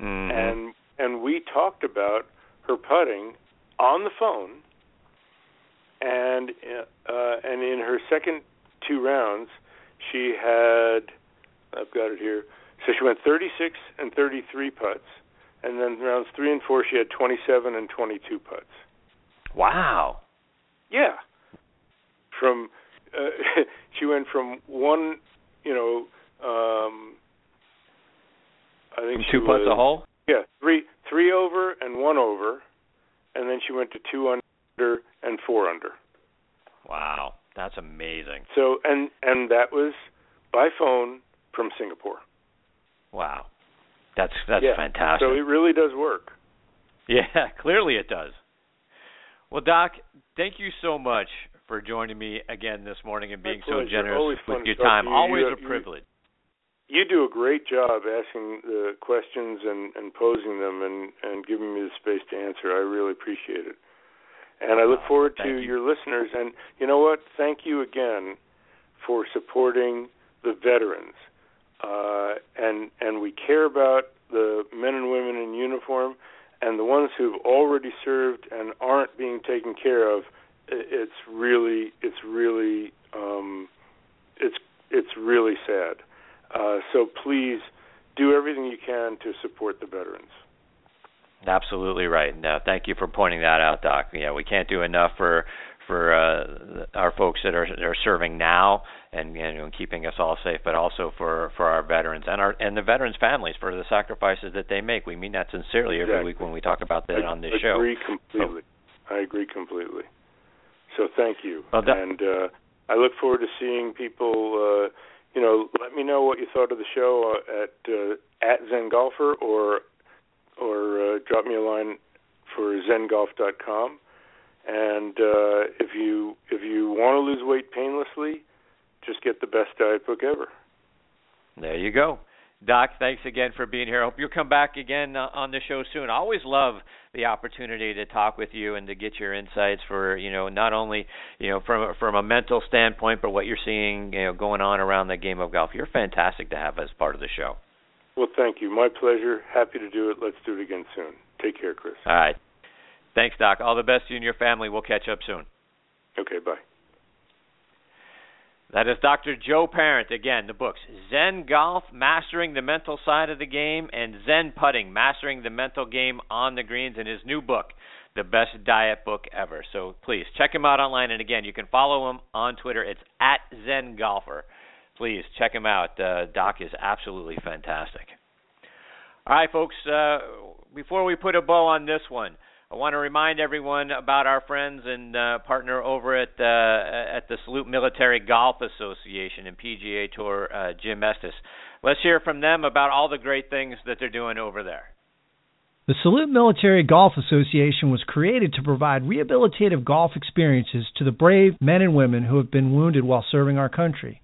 D: mm-hmm.
F: and and we talked about her putting on the phone and uh, and in her second two rounds, she had I've got it here. So she went 36 and 33 putts, and then rounds three and four she had 27 and 22 putts.
D: Wow.
F: Yeah. From uh, she went from one, you know, um, I think
D: two putts
F: was,
D: a hole.
F: Yeah, three three over and one over, and then she went to two under and four under.
D: Wow, that's amazing.
F: So and and that was by phone from Singapore.
D: Wow, that's that's
F: yeah.
D: fantastic.
F: So it really does work.
D: Yeah, clearly it does. Well, Doc, thank you so much for joining me again this morning and being so generous with your time.
F: you.
D: Always
F: You-
D: a privilege.
F: You do a great job asking the questions and, and posing them and, and giving me the space to answer. I really appreciate it. And I look
D: Oh,
F: forward to
D: you.
F: your listeners. And you know what? Thank you again for supporting the veterans. Uh, and and we care about the men and women in uniform, and the ones who've already served and aren't being taken care of. It's really it's really um, it's it's really sad. Uh, so please do everything you can to support the veterans.
D: Absolutely right. No, thank you for pointing that out, Doc. Yeah, we can't do enough for for uh, our folks that are that are serving now and you know, keeping us all safe, but also for for our veterans and our and the veterans' families for the sacrifices that they make. We mean that sincerely every
F: exactly.
D: week when we talk about that
F: I,
D: on this
F: I
D: show.
F: I agree completely. So, I agree completely. So thank you,
D: well, that,
F: and uh, I look forward to seeing people. Uh, you know, let me know what you thought of the show uh, at uh, at Zen Golfer or or uh, drop me a line for zengolf.com. And uh, if you if you want to lose weight painlessly, just get the best diet book ever.
D: There you go. Doc, thanks again for being here. I hope you'll come back again uh, on the show soon. I always love the opportunity to talk with you and to get your insights for you know not only you know from from a mental standpoint, but what you're seeing you know going on around the game of golf. You're fantastic to have as part of the show.
F: Well, thank you. My pleasure. Happy to do it. Let's do it again soon. Take care, Chris.
D: All right. Thanks, Doc. All the best to you and your family. We'll catch up soon.
F: Okay, bye.
D: That is Dr. Joe Parent. Again, the books Zen Golf, Mastering the Mental Side of the Game, and Zen Putting, Mastering the Mental Game on the Greens, and his new book, The Best Diet Book Ever. So please check him out online. And again, you can follow him on Twitter. It's at Zen Golfer. Please check him out. Uh, Doc is absolutely fantastic. All right, folks, uh, before we put a bow on this one, I want to remind everyone about our friends and uh, partner over at uh, at the Salute Military Golf Association and PGA Tour, uh, Jim Estes. Let's hear from them about all the great things that they're doing over there.
G: The Salute Military Golf Association was created to provide rehabilitative golf experiences to the brave men and women who have been wounded while serving our country.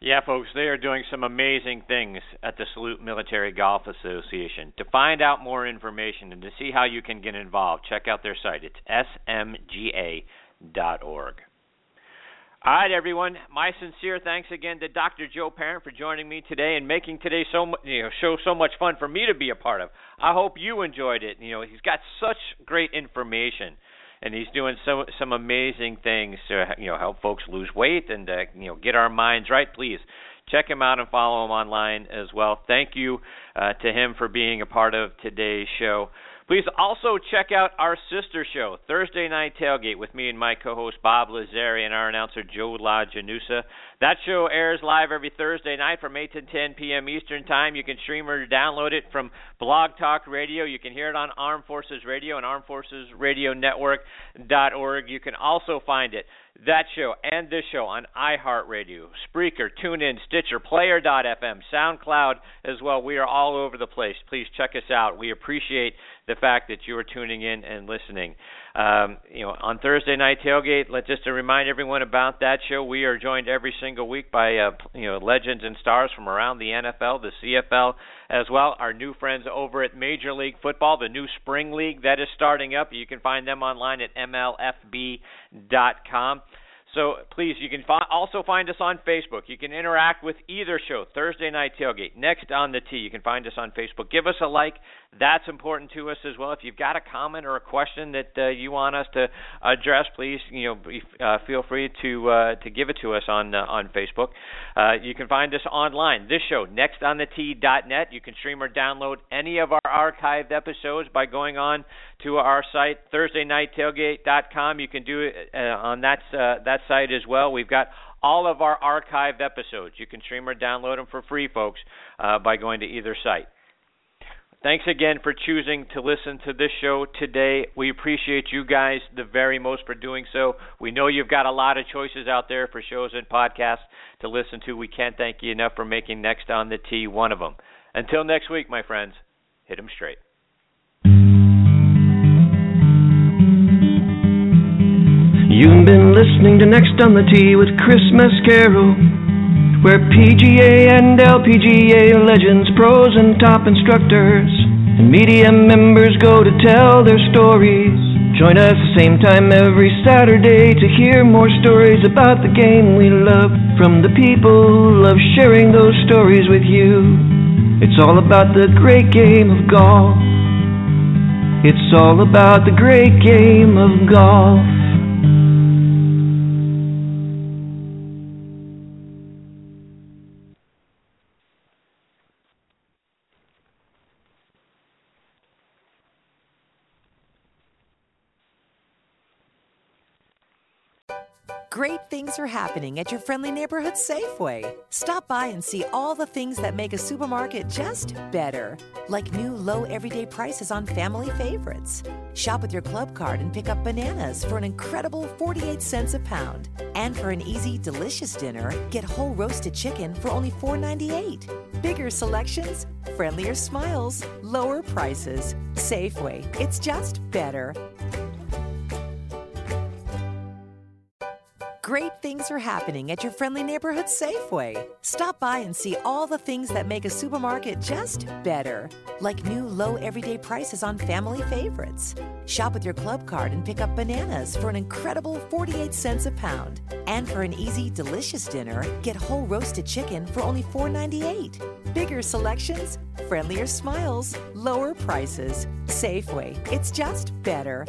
D: Yeah, folks, they are doing some amazing things at the Salute Military Golf Association. To find out more information and to see how you can get involved, check out their site. It's smga.org. All right, everyone. My sincere thanks again to Dr. Joe Parent for joining me today and making today's so you know show so much fun for me to be a part of. I hope you enjoyed it. You know, he's got such great information and he's doing so some amazing things to you know help folks lose weight and uh, you know get our minds right. Please check him out and follow him online as well. Thank you uh, to him for being a part of today's show. Please also check out our sister show, Thursday Night Tailgate, with me and my co-host Bob Lazari and our announcer Joe LaGenusa. That show airs live every Thursday night from 8 to 10 p.m. Eastern Time. You can stream or download it from Blog Talk Radio. You can hear it on Armed Forces Radio and ArmedForcesRadioNetwork.org. You can also find it that show and this show on iHeartRadio, Spreaker, TuneIn, Stitcher, Player.fm, SoundCloud as well. We are all over the place. Please check us out. We appreciate the fact that you are tuning in and listening. Um, you know, on Thursday night tailgate, let just to remind everyone about that show. We are joined every single week by uh, you know legends and stars from around the NFL, the CFL, as well. Our new friends over at Major League Football, the new spring league that is starting up. You can find them online at mlfb.com. So please, you can fi- also find us on Facebook. You can interact with either show, Thursday Night Tailgate, Next on the Tee. You can find us on Facebook. Give us a like, That's important to us as well. If you've got a comment or a question that uh, you want us to address, please, you know, uh, feel free to uh, to give it to us on uh, on Facebook. Uh, you can find us online. This show, nextonthetee.net. You can stream or download any of our archived episodes by going on to our site, ThursdayNightTailgate.com. You can do it uh, on that that site as well. We've got all of our archived episodes. You can stream or download them for free, folks, by going to either site. Thanks again for choosing to listen to this show today. We appreciate you guys the very most for doing so. We know you've got a lot of choices out there for shows and podcasts to listen to. We can't thank you enough for making Next on the Tee one of them. Until next week, my friends, hit them straight.
H: You've been listening to Next on the Tee with Chris Mascaro where PGA and LPGA legends, pros and top instructors, and media members go to tell their stories. Join us the same time every Saturday to hear more stories about the game we love from the people who love sharing those stories with you. It's all about the great game of golf. It's all about the great game of golf.
I: Things are happening at your friendly neighborhood Safeway. Stop by and see all the things that make a supermarket just better, like new low everyday prices on family favorites. Shop with your club card and pick up bananas for an incredible 48 cents a pound. And for an easy, delicious dinner, get whole roasted chicken for only $4.98. Bigger selections, friendlier smiles, lower prices. Safeway, it's just better. Great things are happening at your friendly neighborhood Safeway. Stop by and see all the things that make a supermarket just better, like new low everyday prices on family favorites. Shop with your club card and pick up bananas for an incredible 48 cents a pound. And for an easy, delicious dinner, get whole roasted chicken for only $4.98. Bigger selections, friendlier smiles, lower prices. Safeway, it's just better.